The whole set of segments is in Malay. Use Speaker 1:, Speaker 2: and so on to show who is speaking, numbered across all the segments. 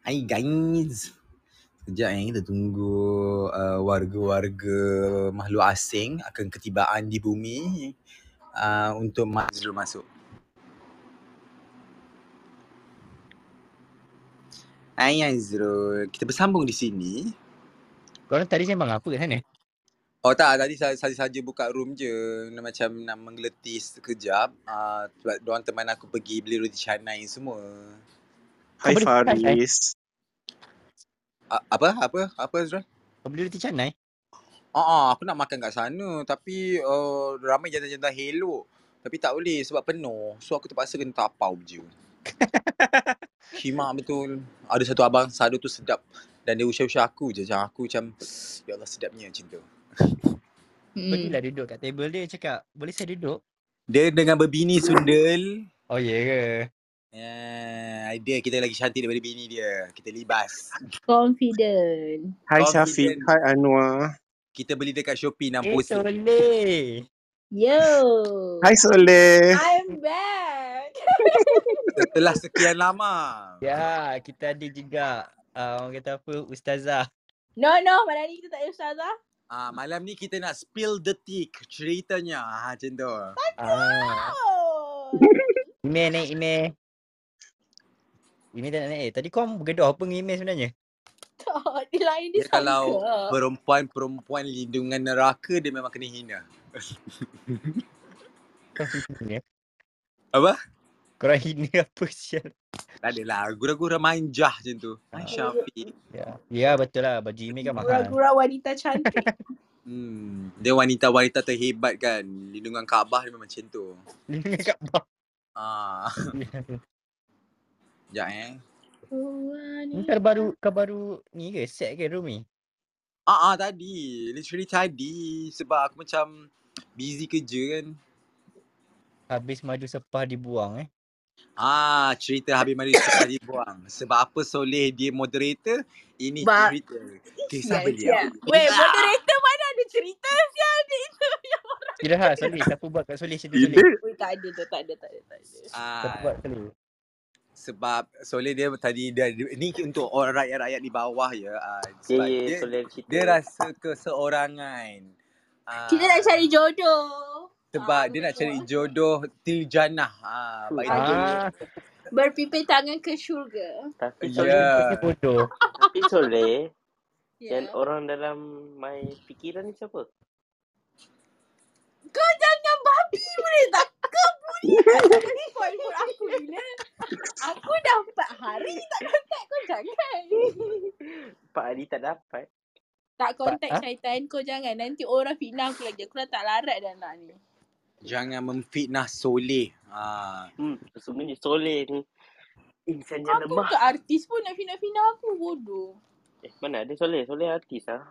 Speaker 1: Hai guys. Sekejap eh, kita tunggu uh, warga-warga makhluk asing akan ketibaan di bumi uh, untuk Mazrul masuk. Hai Azrul, kita bersambung di sini.
Speaker 2: Korang tadi sembang apa kat sana?
Speaker 1: Oh tak, tadi saya saja buka room je. Nak Macam nak menggeletis sekejap. Uh, sebab diorang teman aku pergi beli roti canai semua.
Speaker 3: Hai
Speaker 2: Kau
Speaker 3: Faris.
Speaker 1: Uh, apa? Apa? Apa Azrul?
Speaker 2: Kau beli roti canai?
Speaker 1: Ah, uh, aku nak makan kat sana tapi uh, ramai jantan-jantan hello. Tapi tak boleh sebab penuh. So aku terpaksa kena tapau je. Himak betul. Ada satu abang sadu tu sedap. Dan dia usah-usah aku je. Macam aku macam, ya Allah sedapnya macam tu.
Speaker 2: Hmm. Pergilah duduk kat table dia cakap, boleh saya duduk?
Speaker 1: Dia dengan berbini sundel.
Speaker 2: Oh ya yeah ke?
Speaker 1: Ya, dia kita lagi cantik daripada bini dia. Kita libas.
Speaker 4: Confident.
Speaker 3: Hai
Speaker 1: Confident.
Speaker 3: Syafiq. Hai Anwar.
Speaker 1: Kita beli dekat Shopee
Speaker 2: Eh,
Speaker 1: 60 sen.
Speaker 2: soleh.
Speaker 4: Yo.
Speaker 3: Hai Soleh.
Speaker 4: I'm back.
Speaker 1: Setelah sekian lama.
Speaker 2: Ya, kita ada juga uh, orang kata apa, ustazah.
Speaker 4: No, no. Malam ni kita tak ada ustazah.
Speaker 1: Ah, malam ni kita nak spill the tea ceritanya. Ha, macam tu.
Speaker 2: Ah.
Speaker 4: Oh.
Speaker 2: Email naik email. Tak nak naik. Eh, tadi kau bergaduh apa dengan email sebenarnya?
Speaker 4: tak. Dia lain dia,
Speaker 1: Dia kalau perempuan-perempuan lindungan neraka dia memang kena hina.
Speaker 2: Kau.
Speaker 1: Apa?
Speaker 2: Korang hina apa sial?
Speaker 1: Tak adalah. Gura-gura manjah macam tu.
Speaker 2: Ah.
Speaker 1: Syafiq.
Speaker 2: Ya. Ya betul lah. Baju email kan mahal.
Speaker 4: Gura-gura wanita cantik.
Speaker 1: Hmm. Dia wanita-wanita terhebat kan. Lindungan Kaabah dia memang macam tu.
Speaker 2: Dengan kat bawah.
Speaker 1: Ah. Sekejap eh.
Speaker 2: Ni kau baru kau baru ni ke set ke room ni?
Speaker 1: Ah, ah tadi. Literally tadi. Sebab aku macam busy kerja kan.
Speaker 2: Habis madu sepah dibuang eh.
Speaker 1: Ah, cerita habis mari sekali dibuang. Sebab apa Soleh dia moderator, ini
Speaker 4: Ba-
Speaker 1: cerita. Kisah
Speaker 4: Sial,
Speaker 1: beliau.
Speaker 4: sial. Weh, moderator mana ada cerita sial ni?
Speaker 2: Kira ha Soleh siapa buat kat Soleh
Speaker 3: Ide.
Speaker 2: Soleh.
Speaker 4: Tak ada tu, tak ada, tak ada, tak ada.
Speaker 2: Siapa
Speaker 1: Ah,
Speaker 2: buat Soleh?
Speaker 1: Sebab Soleh dia tadi dia, dia ni untuk orang rakyat-rakyat di bawah ya. Ah, sebab
Speaker 5: Ya, ya,
Speaker 1: dia, dia rasa keseorangan. Ah,
Speaker 4: Kita nak cari jodoh.
Speaker 1: sebab
Speaker 4: Ah,
Speaker 1: dia nak cari jodoh tiljanah. Ah, baik
Speaker 4: Ah.
Speaker 1: dia.
Speaker 4: Berpipin tangan ke syurga.
Speaker 5: Tapi
Speaker 1: Ya.
Speaker 5: Soleh
Speaker 2: bodoh.
Speaker 5: tapi Soleh,
Speaker 4: Ya.
Speaker 5: yang orang dalam my fikiran ni siapa?
Speaker 4: Kau jangan babi boleh tak? Kau boleh spoil mood aku gila. Aku dah empat hari tak contact kau jangan.
Speaker 5: Pak Adi tak dapat.
Speaker 4: Tak contact
Speaker 2: Ha?
Speaker 4: syaitan kau jangan. Nanti orang fitnah aku lagi. Aku dah tak larat dah nak ni.
Speaker 1: Jangan memfitnah Soleh. Ah,
Speaker 5: Hmm, sebenarnya Soleh ni insan yang
Speaker 4: Aku
Speaker 5: lemah.
Speaker 4: ke artis pun nak fitnah-fitnah aku bodoh.
Speaker 5: Eh, mana ada Soleh? Soleh artis ah.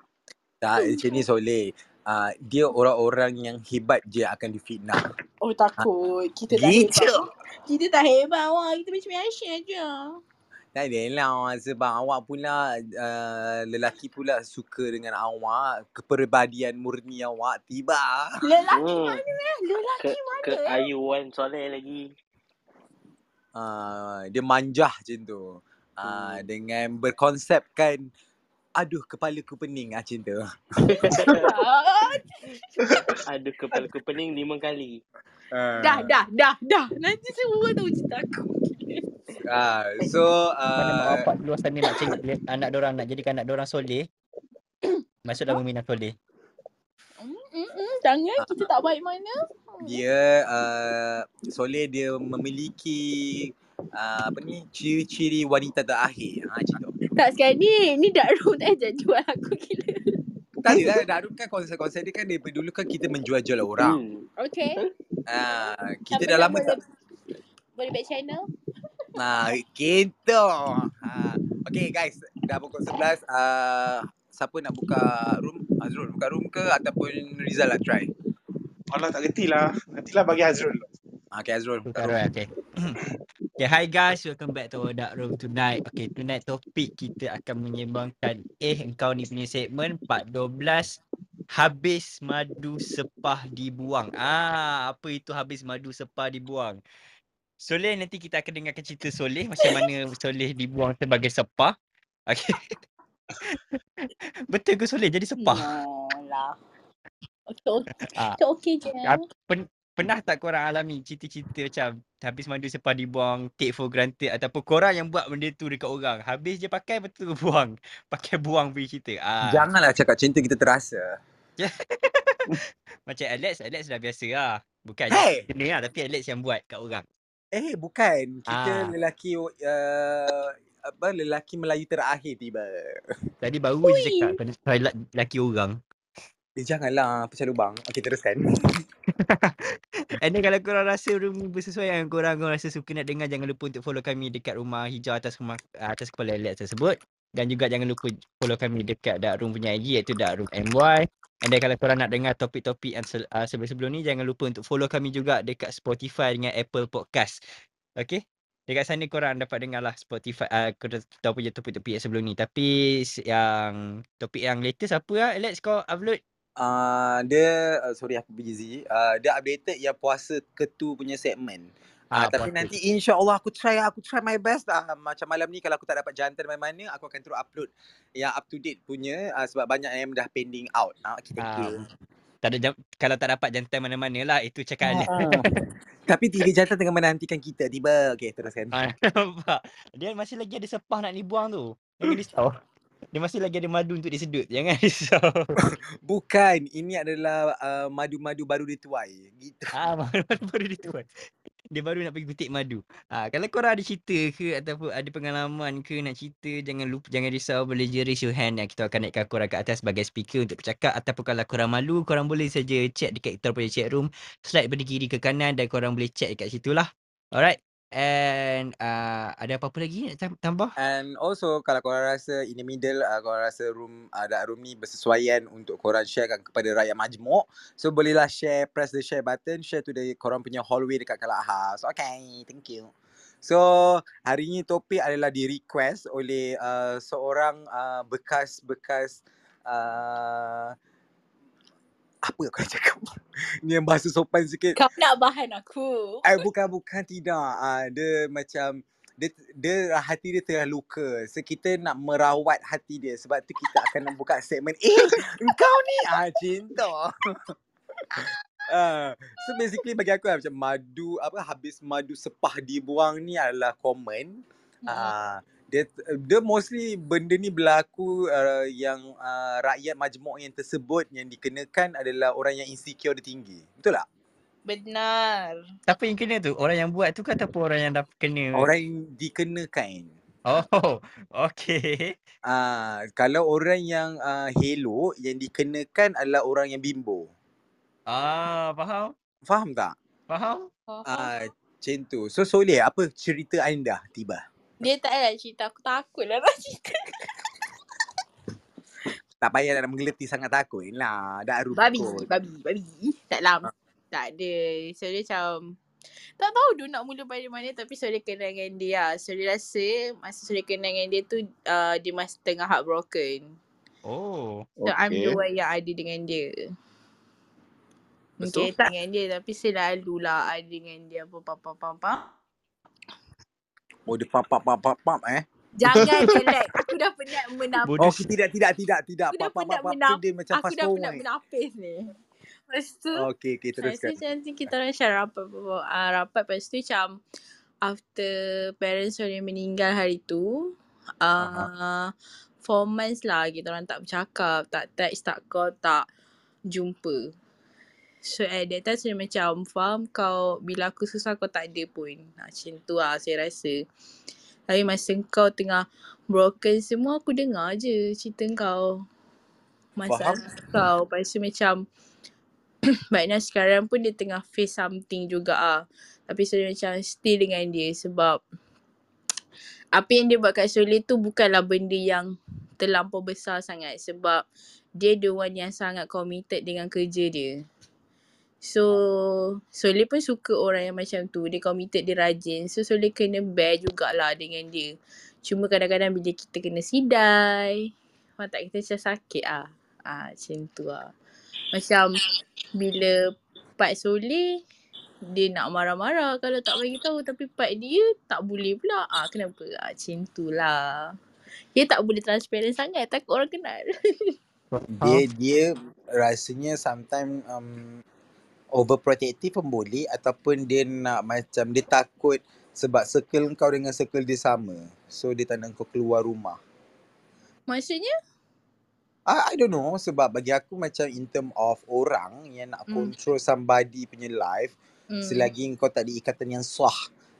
Speaker 1: tak macam ni Soleh. Ah, dia orang-orang yang hebat je akan difitnah.
Speaker 4: Oh takut. Kita tak hebat. Kita tak hebat wah. Kita macam biasa je.
Speaker 1: Tak adalah sebab awak pula uh, lelaki pula suka dengan awak kepribadian murni awak tiba.
Speaker 4: Lelaki
Speaker 5: Hmm,
Speaker 4: mana eh? Lelaki
Speaker 5: ke
Speaker 4: mana
Speaker 5: ke
Speaker 4: eh?
Speaker 5: ayuan Soleh lagi.
Speaker 1: Uh, dia manjah macam tu. Uh,
Speaker 5: Hmm.
Speaker 1: dengan berkonsepkan aduh kepalaku pening ah.
Speaker 4: Ah,
Speaker 5: Aduh kepala aku pening lima kali.
Speaker 1: Uh,
Speaker 4: dah, dah, dah, dah. Nanti semua tahu cerita aku.
Speaker 1: Uh, so
Speaker 2: Mana mak
Speaker 1: uh,
Speaker 2: bapak di luar sana nak cari anak dorang nak jadikan anak dorang soleh. Masuklah meminang soleh.
Speaker 4: Mm, mm, mm, jangan. Kita tak baik mana.
Speaker 1: dia uh, Soleh dia memiliki uh, apa ni ciri-ciri wanita terakhir. Ha macam tu.
Speaker 4: Tak sekarang ni. Ni dark room tak jangan jual aku gila.
Speaker 1: Tak adalah Darul kan konsep-konsep dia kan daripada dulu kan kita menjual-jual orang.
Speaker 5: Hmm.
Speaker 4: Okay.
Speaker 1: Ah, kita
Speaker 4: Siapa
Speaker 1: dah lama
Speaker 4: boleh,
Speaker 1: tak
Speaker 4: boleh back channel?
Speaker 1: Nah, gitu. Ha. Okay guys, dah pukul 11. Uh, siapa nak buka room? Azrul buka room ke ataupun Rizal lah try?
Speaker 3: Alah tak kerti lah. Nantilah bagi Azrul.
Speaker 1: Okay Azrul
Speaker 2: right, okay. okay, hi guys, welcome back to our dark room tonight. Okay, tonight topik kita akan menyembangkan eh engkau ni punya segmen part 12 habis madu sepah dibuang. Ah, apa itu habis madu sepah dibuang? Soleh nanti kita akan dengarkan cerita Soleh macam mana Soleh dibuang sebagai sepah. Okey. Betul ke Soleh jadi sepah?
Speaker 4: No lah. Okay, okay.
Speaker 2: Ah,
Speaker 4: Okay, okay je.
Speaker 2: pen, pernah tak korang alami cerita-cerita macam habis madu sepah dibuang take for granted ataupun korang yang buat benda tu dekat orang. Habis je pakai betul buang. Pakai buang pergi cerita. Ah,
Speaker 1: Janganlah cakap tu kita terasa.
Speaker 2: macam Alex, Alex dah biasa lah. Bukan
Speaker 1: Hey!
Speaker 2: kena lah tapi Alex yang buat kat orang.
Speaker 1: Eh bukan. Kita
Speaker 2: Ah.
Speaker 1: lelaki uh, apa lelaki Melayu terakhir tiba.
Speaker 2: Tadi baru je cakap pada toilet lelaki orang.
Speaker 1: Eh janganlah pecah lubang. Okey teruskan.
Speaker 2: And then kalau korang rasa room ni bersesuaian dengan korang, korang rasa suka nak dengar, jangan lupa untuk follow kami dekat rumah hijau atas rumah atas kepala Alex tersebut. Dan juga jangan lupa follow kami dekat Dark Room punya IG iaitu Dark Room MY. And then kalau korang nak dengar topik-topik yang uh, sebelum-sebelum ni, jangan lupa untuk follow kami juga dekat Spotify dengan Apple Podcast. Okay? Dekat sana korang dapat dengar lah Spotify, uh, korang tahu punya topik-topik yang sebelum ni. Tapi yang topik yang latest apa lah Alex kau upload?
Speaker 1: Uh, dia uh, sorry aku busy. Uh, dia updated yang puasa ketu punya segmen. Ah,
Speaker 2: Ah,
Speaker 1: tapi
Speaker 2: puasa.
Speaker 1: nanti insya-Allah aku try aku try my best lah. Macam malam ni kalau aku tak dapat jantan mana-mana aku akan terus upload yang up to date punya uh, sebab banyak yang dah pending out. Ah, okay, thank you.
Speaker 2: Ah, tak ada jam, kalau tak dapat jantan mana-mana lah itu cakap.
Speaker 1: Ah. Tapi tiga jantan tengah menantikan kita tiba. Okey, teruskan.
Speaker 2: Nampak. Dia masih lagi ada sepah nak dibuang tu. Jangan risau. Dia masih lagi ada madu untuk disedut. Jangan risau.
Speaker 1: Bukan, ini adalah uh, madu-madu baru dituai. Gitu.
Speaker 2: ah, madu baru dituai. Dia baru nak pergi kutik madu. Ah, kalau korang ada cerita ke ataupun ada pengalaman ke nak cerita, jangan lupa jangan risau boleh je raise your hand dan kita akan naikkan korang ke atas sebagai speaker untuk bercakap ataupun kalau korang malu, korang boleh saja chat dekat kita punya chat room, slide dari kiri ke kanan dan korang boleh chat dekat situ lah. Alright. And uh, ada apa-apa lagi nak tam- tambah?
Speaker 1: And also kalau korang rasa in the middle, uh, korang rasa room uh, dark room ni bersesuaian untuk korang sharekan kepada rakyat majmuk. So bolehlah share, press the share button, share to the korang punya hallway dekat Kalak House. Okay, thank you. So hari ni topik adalah di request oleh uh, seorang uh, bekas-bekas uh, apa aku nak cakap? Ni yang bahasa sopan sikit.
Speaker 4: Kau nak bahan aku.
Speaker 1: Eh bukan bukan tidak. Ah dia macam dia dia hati dia tengah luka. So kita nak merawat hati dia sebab tu kita akan membuka segmen eh engkau ni ah cinta. Ah, so basically bagi aku lah, macam madu apa habis madu sepah dibuang ni adalah common. Ah dia dia mostly benda ni berlaku uh, yang uh, rakyat majmuk yang tersebut yang dikenakan adalah orang yang insecure dia tinggi. Betul tak?
Speaker 4: Benar.
Speaker 2: Siapa yang kena tu? Orang yang buat tu ke ataupun orang yang dah kena?
Speaker 1: Orang yang dikenakan.
Speaker 2: Oh, okay.
Speaker 1: Ah, kalau orang yang uh, hello yang dikenakan adalah orang yang bimbo.
Speaker 2: Ah, faham?
Speaker 1: Faham tak?
Speaker 2: Faham?
Speaker 1: Ah, macam tu. So Soleh, apa cerita anda tiba?
Speaker 4: Dia tak ada cerita. Aku takut lah nak cerita.
Speaker 1: Tak payah nak menggeleti sangat takut lah. Dah aru
Speaker 4: Babi.
Speaker 1: kot.
Speaker 4: Babi. Babi. Tak lah. Tak ada. So dia macam. Tak tahu dia nak mula pada mana tapi so dia kenal dengan dia lah. So dia rasa masa so dia kenal dengan dia tu uh, dia masih tengah heartbroken.
Speaker 2: Oh.
Speaker 4: So I'm the
Speaker 3: Okay.
Speaker 4: one yang ada dengan dia.
Speaker 1: Betul?
Speaker 4: Okay, tak dengan dia tapi selalulah ada dengan dia apa apa apa apa.
Speaker 1: Oh dia pap pap pap pap pap eh.
Speaker 4: Jangan jelek. Aku dah penat menapis.
Speaker 2: Bodoh.
Speaker 1: Oh tidak tidak tidak tidak.
Speaker 4: Aku dah
Speaker 1: Pap pap
Speaker 4: penat
Speaker 1: pap pap
Speaker 4: menap-
Speaker 1: tu dia macam
Speaker 4: Aku dah penat menapis ni. Lepas tu,
Speaker 1: Okey okey
Speaker 4: Teruskan.
Speaker 1: teruskan.
Speaker 4: Rasa nanti kita orang share rapat uh, rapat lepas tu macam after parents orang meninggal hari tu uh, four months lah kita orang tak bercakap, tak text, tak call, tak jumpa. So at that time saya macam faham kau bila aku susah kau tak ada pun. Ha, macam tu lah saya rasa. Tapi masa kau tengah broken semua aku dengar je cerita kau. Masalah kau. Lepas tu macam Maknanya sekarang pun dia tengah face something juga ah. Tapi saya macam stay dengan dia sebab apa yang dia buat kat Soleh tu bukanlah benda yang terlampau besar sangat sebab dia the one yang sangat committed dengan kerja dia. So Soleh pun suka orang yang macam tu. Dia committed, dia rajin. So Soleh kena bear jugalah dengan dia. Cuma kadang-kadang bila kita kena sidai, mata kita macam sakit ah. Ah macam tu ah. Macam bila Pak Soleh dia nak marah-marah kalau tak bagi tahu tapi part dia tak boleh pula. Ah kenapa? Ah macam tu lah. Dia tak boleh transparent sangat takut orang kenal.
Speaker 1: Dia dia rasanya sometimes um, overprotective boleh ataupun dia nak macam dia takut sebab circle kau dengan circle dia sama. So dia tak nak kau keluar rumah.
Speaker 4: Maksudnya?
Speaker 1: I, I don't know sebab bagi aku macam in term of orang yang nak
Speaker 4: Hmm.
Speaker 1: control somebody punya life
Speaker 4: Hmm.
Speaker 1: selagi kau tak ada ikatan yang sah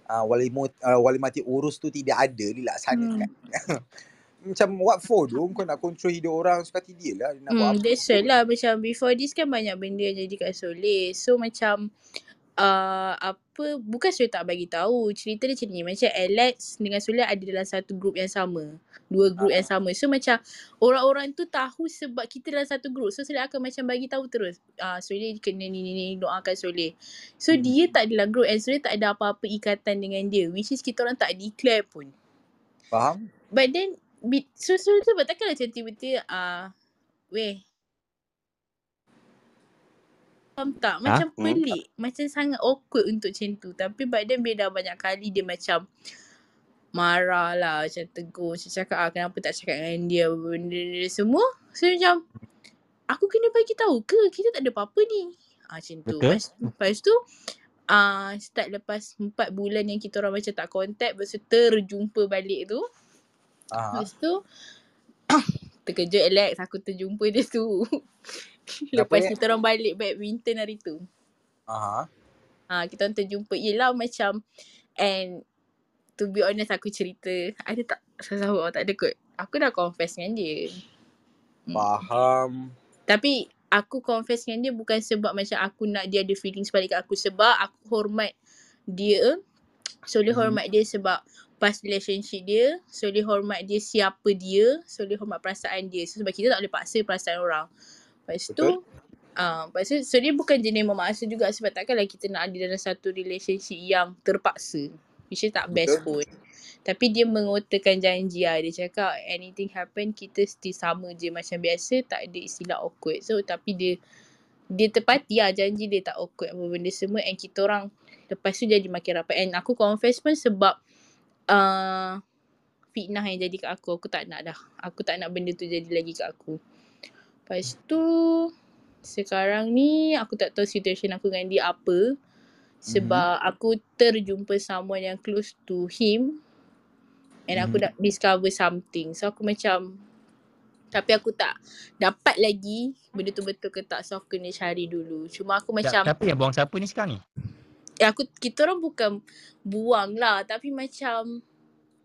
Speaker 1: uh, wali, uh, wali mati urus tu tidak ada dilaksanakan.
Speaker 4: Hmm.
Speaker 1: macam what for tu kau nak control hidup orang suka hati dia lah dia nak buat
Speaker 4: Hmm,
Speaker 1: apa.
Speaker 4: that's why lah macam before this kan banyak benda yang jadi kat Soleh. So macam uh, apa bukan Soleh tak bagi tahu. Cerita dia macam ni. Macam Alex dengan Soleh ada dalam satu group yang sama. Dua group yang sama. So macam orang-orang tu tahu sebab kita dalam satu group. So Soleh akan macam bagi tahu terus. Ah uh, Soleh kena ni ni ni doakan Soleh. So
Speaker 1: Hmm.
Speaker 4: dia tak dalam group and Soleh tak ada apa-apa ikatan dengan dia. Which is kita orang tak declare pun.
Speaker 1: Faham?
Speaker 4: But then bi- so so sebab takkanlah macam tiba-tiba ah uh, weh Faham tak? Macam
Speaker 3: Hmm.
Speaker 4: pelik. Macam sangat awkward untuk macam tu. Tapi but then bila dah banyak kali dia macam marah lah. Macam tegur. Macam cakap ah kenapa tak cakap dengan dia. Benda-benda semua. So macam aku kena bagi tahu ke kita tak ada apa-apa ni. Ah macam tu.
Speaker 2: Betul.
Speaker 4: Lepas, lepas tu ah start lepas 4 bulan yang kita orang macam tak contact. Lepas tu terjumpa balik tu.
Speaker 1: Aha.
Speaker 4: Lepas tu terkejut Alex aku terjumpa dia tu. Lepas kita orang balik badminton hari tu.
Speaker 1: Aha.
Speaker 4: Ha, kita orang terjumpa. Yelah macam and to be honest aku cerita ada tak siapa orang tak ada kot. Aku dah confess dengan dia. Hmm.
Speaker 1: Faham.
Speaker 4: Tapi aku confess dengan dia bukan sebab macam aku nak dia ada feelings balik kat aku sebab aku hormat dia. Soleh
Speaker 1: Hmm.
Speaker 4: hormat dia sebab past relationship dia. Soleh hormat dia siapa dia. Soleh hormat perasaan dia. So, sebab kita tak boleh paksa perasaan orang. Lepas tu,
Speaker 1: Betul.
Speaker 4: uh, lepas tu, so dia bukan jenis memaksa juga sebab takkanlah kita nak ada dalam satu relationship yang terpaksa. Which is tak best pun. Tapi dia mengotakan janji lah. Dia cakap anything happen kita still sama je macam biasa. Tak ada istilah awkward. So tapi dia dia tepati lah janji dia tak awkward apa benda semua. And kita orang lepas tu jadi makin rapat. And aku confess pun sebab uh, fitnah yang jadi kat aku. Aku tak nak dah. Aku tak nak benda tu jadi lagi kat aku. Lepas tu sekarang ni aku tak tahu situation aku dengan dia apa. Sebab aku terjumpa someone yang close to him and aku
Speaker 1: Mhm.
Speaker 4: dah discover something. So aku macam tapi aku tak dapat lagi benda tu betul ke tak. So aku kena cari dulu. Cuma aku macam
Speaker 2: Siapa yang buang siapa ni sekarang ni?
Speaker 4: eh, aku kita orang bukan buang lah tapi macam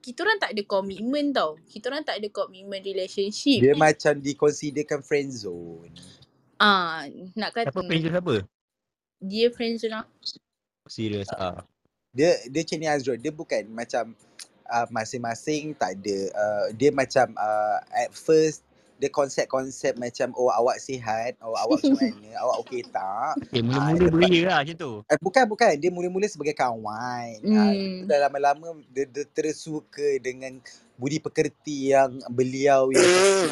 Speaker 4: kita orang tak ada komitmen tau. Kita orang tak ada komitmen relationship.
Speaker 1: Dia macam diconsiderkan friend zone.
Speaker 4: Ah, nak kata
Speaker 2: Siapa friend siapa?
Speaker 4: dia friendzone aku.
Speaker 2: Serius ah.
Speaker 1: Dia dia macam ni Azrul. Dia bukan macam uh, masing-masing tak ada. Uh, dia macam uh, at first dia konsep-konsep macam oh awak sihat, oh awak macam mana, awak okey tak.
Speaker 2: Eh
Speaker 1: Ah,
Speaker 2: mula-mula beria lah macam tu.
Speaker 1: Eh, bukan bukan dia mula-mula sebagai kawan. Ah,
Speaker 4: Hmm.
Speaker 1: dah lama-lama dia, dia tersuka dengan budi pekerti yang beliau yang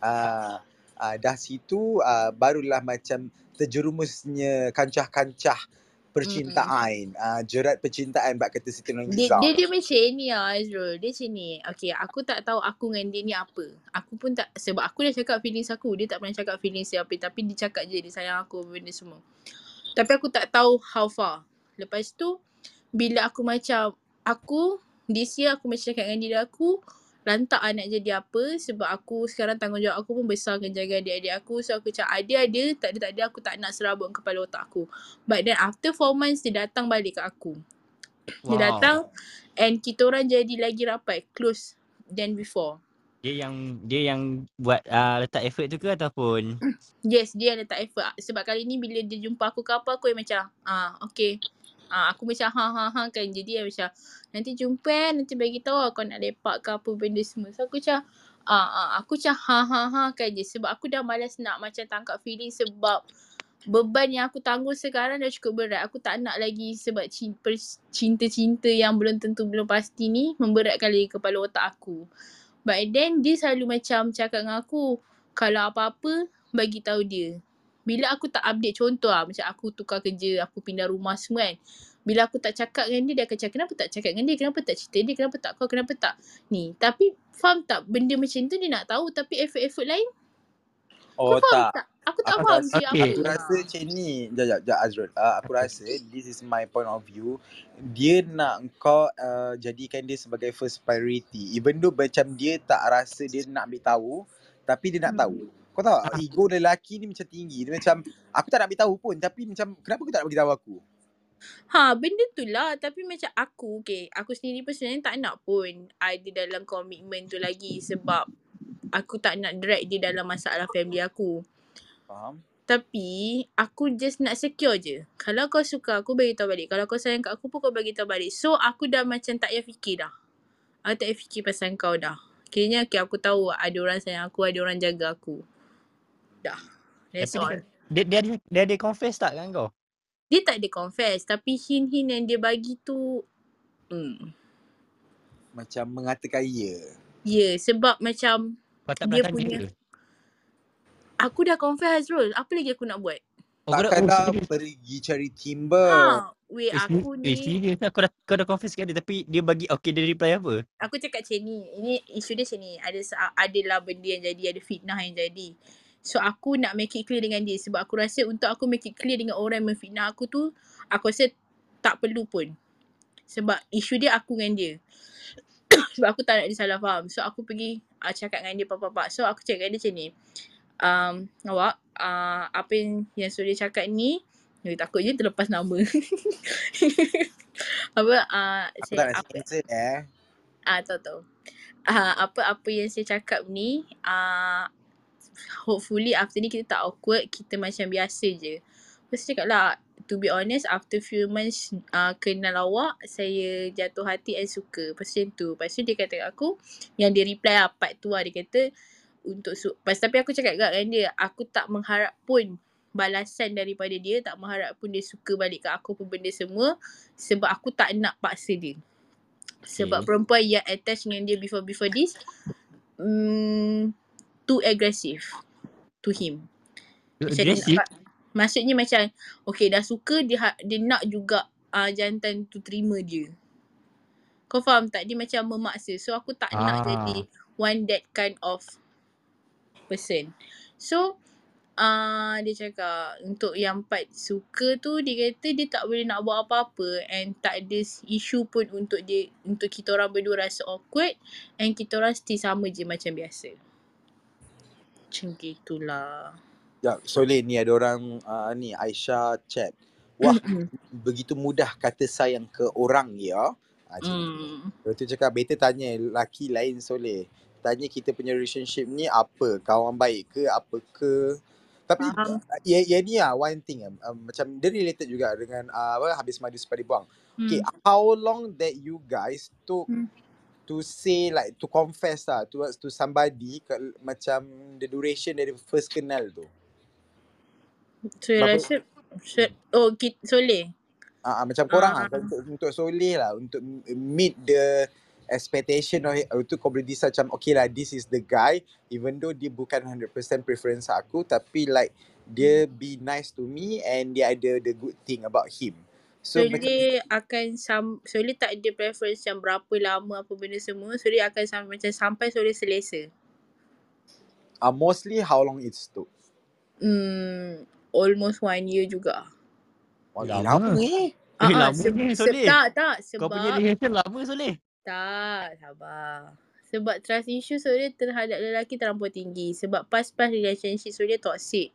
Speaker 1: ah ah dah situ ah, barulah macam terjerumusnya kancah-kancah percintaan ah jerat percintaan bab kata Siti
Speaker 4: Dia,
Speaker 1: Nurhaliza.
Speaker 4: dia dia macam ni lah Azrul. Dia macam ni. Okay, aku tak tahu aku dengan dia ni apa. Aku pun tak, sebab aku dah cakap feelings aku. Dia tak pernah cakap feelings dia apa. Tapi dia cakap je dia sayang aku benda semua. Tapi aku tak tahu how far. Lepas tu, bila aku macam, aku, this year aku macam cakap dengan diri aku, lantak lah nak jadi apa sebab aku sekarang tanggungjawab aku pun besar akan jaga adik-adik aku. So aku macam ada ada tak ada tak ada aku tak nak serabut kepala otak aku. But then after 4 months dia datang balik ke aku. Dia
Speaker 2: Wow.
Speaker 4: datang and kita orang jadi lagi rapat close than before.
Speaker 2: Dia yang dia yang buat uh, letak effort tu ke ataupun?
Speaker 4: Yes dia yang letak effort. Sebab kali ni bila dia jumpa aku ke apa aku yang macam ah okay Ah, aku macam ha ha ha kan. Jadi dia macam nanti jumpa eh. Nanti bagi tahu kau nak lepak ke apa benda semua. So aku macam ah, ah aku macam ha ha ha kan je. Sebab aku dah malas nak macam tangkap feeling sebab beban yang aku tanggung sekarang dah cukup berat. Aku tak nak lagi sebab cinta-cinta yang belum tentu belum pasti ni memberatkan lagi kepala otak aku. But then dia selalu macam cakap dengan aku kalau apa-apa bagi tahu dia Bila aku tak update contoh lah macam aku tukar kerja, aku pindah rumah semua kan. Bila aku tak cakap dengan dia, dia akan cakap kenapa tak cakap dengan dia, kenapa tak cerita dia, kenapa tak kau, kenapa tak ni. Tapi faham tak benda macam tu dia nak tahu tapi effort-effort lain
Speaker 1: Oh
Speaker 4: kau faham
Speaker 1: tak.
Speaker 4: tak? Aku tak
Speaker 1: Aku
Speaker 4: faham
Speaker 1: rasa,
Speaker 2: Okay.
Speaker 4: apa.
Speaker 1: aku rasa macam ni. Sekejap, sekejap Azrul. Uh, aku rasa this is my point of view. Dia nak kau uh, jadikan dia sebagai first priority. Even though macam dia tak rasa dia nak ambil tahu. Tapi dia nak
Speaker 4: Hmm.
Speaker 1: tahu. Kau tahu tak, ego lelaki ni macam tinggi. Dia macam, aku tak nak ambil tahu pun. Tapi macam, kenapa kau tak nak beritahu aku?
Speaker 4: Ha, benda tu lah. Tapi macam aku, okay. Aku sendiri pun sebenarnya tak nak pun ada dalam komitmen tu lagi. Sebab aku tak nak drag dia dalam masalah family aku.
Speaker 1: Faham?
Speaker 4: Tapi aku just nak secure je. Kalau kau suka aku bagi tahu balik. Kalau kau sayang kat aku pun kau bagi tahu balik. So aku dah macam tak payah fikir dah. Aku tak payah fikir pasal kau dah. Kiranya okay, aku tahu ada orang sayang aku, ada orang jaga aku. Dah. That's
Speaker 2: Tapi dia,
Speaker 4: all.
Speaker 2: dia, dia, ada, dia ada confess tak kan kau?
Speaker 4: Dia tak ada confess. Tapi hint-hint yang dia bagi tu hmm.
Speaker 1: Macam mengatakan ya.
Speaker 4: Ya, yeah, sebab macam
Speaker 2: Kau tak
Speaker 4: dia punya
Speaker 2: dia?
Speaker 4: aku dah confess Azrul. Apa lagi aku nak buat?
Speaker 2: Oh, kau dah,
Speaker 1: Takkan
Speaker 2: oh,
Speaker 1: pergi cari timber.
Speaker 4: Ha, weh
Speaker 2: Eh,
Speaker 4: aku
Speaker 2: seri- eh,
Speaker 4: ni
Speaker 2: serius lah. Kau dah, kau dah confess kat dia tapi dia bagi, okay dia reply apa?
Speaker 4: aku cakap macam ni. Ini isu dia macam ni. Ada adalah benda yang jadi, ada fitnah yang jadi. So aku nak make it clear dengan dia sebab aku rasa untuk aku make it clear dengan orang yang memfitnah aku tu aku rasa tak perlu pun. Sebab isu dia aku dengan dia. sebab aku tak nak dia salah faham. So aku pergi uh, cakap dengan dia papa-papa. So aku cakap dengan dia macam ni. Um, awak uh, apa yang yang sudah dia cakap ni Eh, takut je terlepas nama. apa uh,
Speaker 1: Aku
Speaker 4: saya
Speaker 1: tak nak
Speaker 4: apa
Speaker 1: eh.
Speaker 4: Ah, tahu tahu. Ah, apa-apa yang saya cakap ni, ah, hopefully after ni kita tak awkward, kita macam biasa je. Lepas tu cakap lah, to be honest, after few months uh, kenal awak, saya jatuh hati and suka. Lepas tu tu. Lepas tu dia kata kat aku, yang dia reply lah part tu lah, dia kata, untuk su- Lepas tapi aku cakap kat dia, aku tak mengharap pun balasan daripada dia, tak mengharap pun dia suka balik kat aku pun benda semua, sebab aku tak nak paksa dia. Sebab
Speaker 2: Okay.
Speaker 4: perempuan yang attach dengan dia before before this mm, too aggressive to him. Macam
Speaker 2: aggressive?
Speaker 4: nak maksudnya macam okay dah suka dia ha- dia nak juga uh, jantan tu terima dia. Kau faham tak? Dia macam memaksa. So aku tak nak jadi
Speaker 2: Ah.
Speaker 4: one that kind of person. So uh, dia cakap untuk yang part suka tu dia kata dia tak boleh nak buat apa-apa and tak ada isu pun untuk dia untuk kita orang berdua rasa awkward and kita orang still sama je macam biasa. Macam gitulah.
Speaker 1: Ya, Soleh ni ada orang uh, ni Aisyah chat. Wah, begitu mudah kata sayang ke orang ya. Ha,
Speaker 4: hmm.
Speaker 1: Lepas tu cakap better tanya lelaki lain Soleh. Tanya kita punya relationship ni apa? Kawan baik ke? Apa ke? Tapi
Speaker 4: Faham.
Speaker 1: ya, ya ni lah one thing um, macam dia related juga dengan uh, apa habis madu sepada buang. Okay,
Speaker 4: Hmm.
Speaker 1: how long that you guys took
Speaker 4: Hmm.
Speaker 1: To say like to confess lah towards to somebody ke, macam the duration dari first kenal tu.
Speaker 4: So
Speaker 1: Berapa
Speaker 4: rasa so, oh kita soleh.
Speaker 1: Ah, uh, macam korang
Speaker 4: Ah.
Speaker 1: lah untuk untuk Soleh lah untuk meet the expectation of itu kau boleh decide macam okay lah this is the guy even though dia bukan 100% preference aku tapi like dia be nice to me and dia ada the good thing about him. So
Speaker 4: Soleh akan sam Soleh tak ada preference yang berapa lama apa benda semua. Soleh akan sam macam sampai Soleh selesa.
Speaker 1: uh, mostly how long it took.
Speaker 4: Hmm, almost one year juga.
Speaker 1: Wah,
Speaker 2: Lama.
Speaker 1: lama ni.
Speaker 2: Eh,
Speaker 4: Ah, ah,
Speaker 2: lama
Speaker 4: se-
Speaker 2: ni
Speaker 4: se- tak, tak.
Speaker 2: Kau punya
Speaker 4: Sebab,
Speaker 2: relation lama Soleh.
Speaker 4: tak, sabar. Sebab trust issue Soleh terhadap lelaki terlampau tinggi. Sebab past-past relationship Soleh toxic.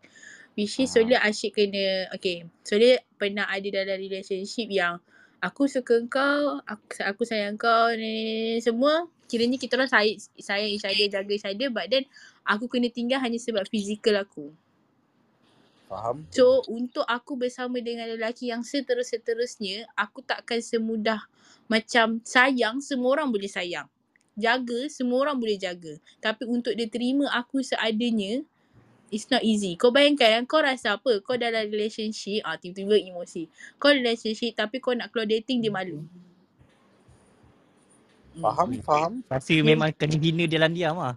Speaker 4: Which is
Speaker 1: Ah.
Speaker 4: Soleh asyik kena, okay. Soleh pernah ada dalam relationship yang aku suka kau, aku, aku sayang kau, ni, ni, ni, semua. Kiranya kita orang sayang, sayang each other, jaga each other. But then, aku kena tinggal hanya sebab fizikal aku.
Speaker 1: Faham?
Speaker 4: So untuk aku bersama dengan lelaki yang seterus-seterusnya Aku takkan semudah macam sayang semua orang boleh sayang Jaga semua orang boleh jaga Tapi untuk dia terima aku seadanya It's not easy Kau bayangkan kan kau rasa apa Kau dalam relationship ah Tiba-tiba emosi Kau relationship tapi kau nak keluar dating dia malu
Speaker 1: Faham?
Speaker 4: Hmm.
Speaker 1: Faham?
Speaker 2: Rasa
Speaker 4: Dia,
Speaker 2: memang kena hina dia diam ah.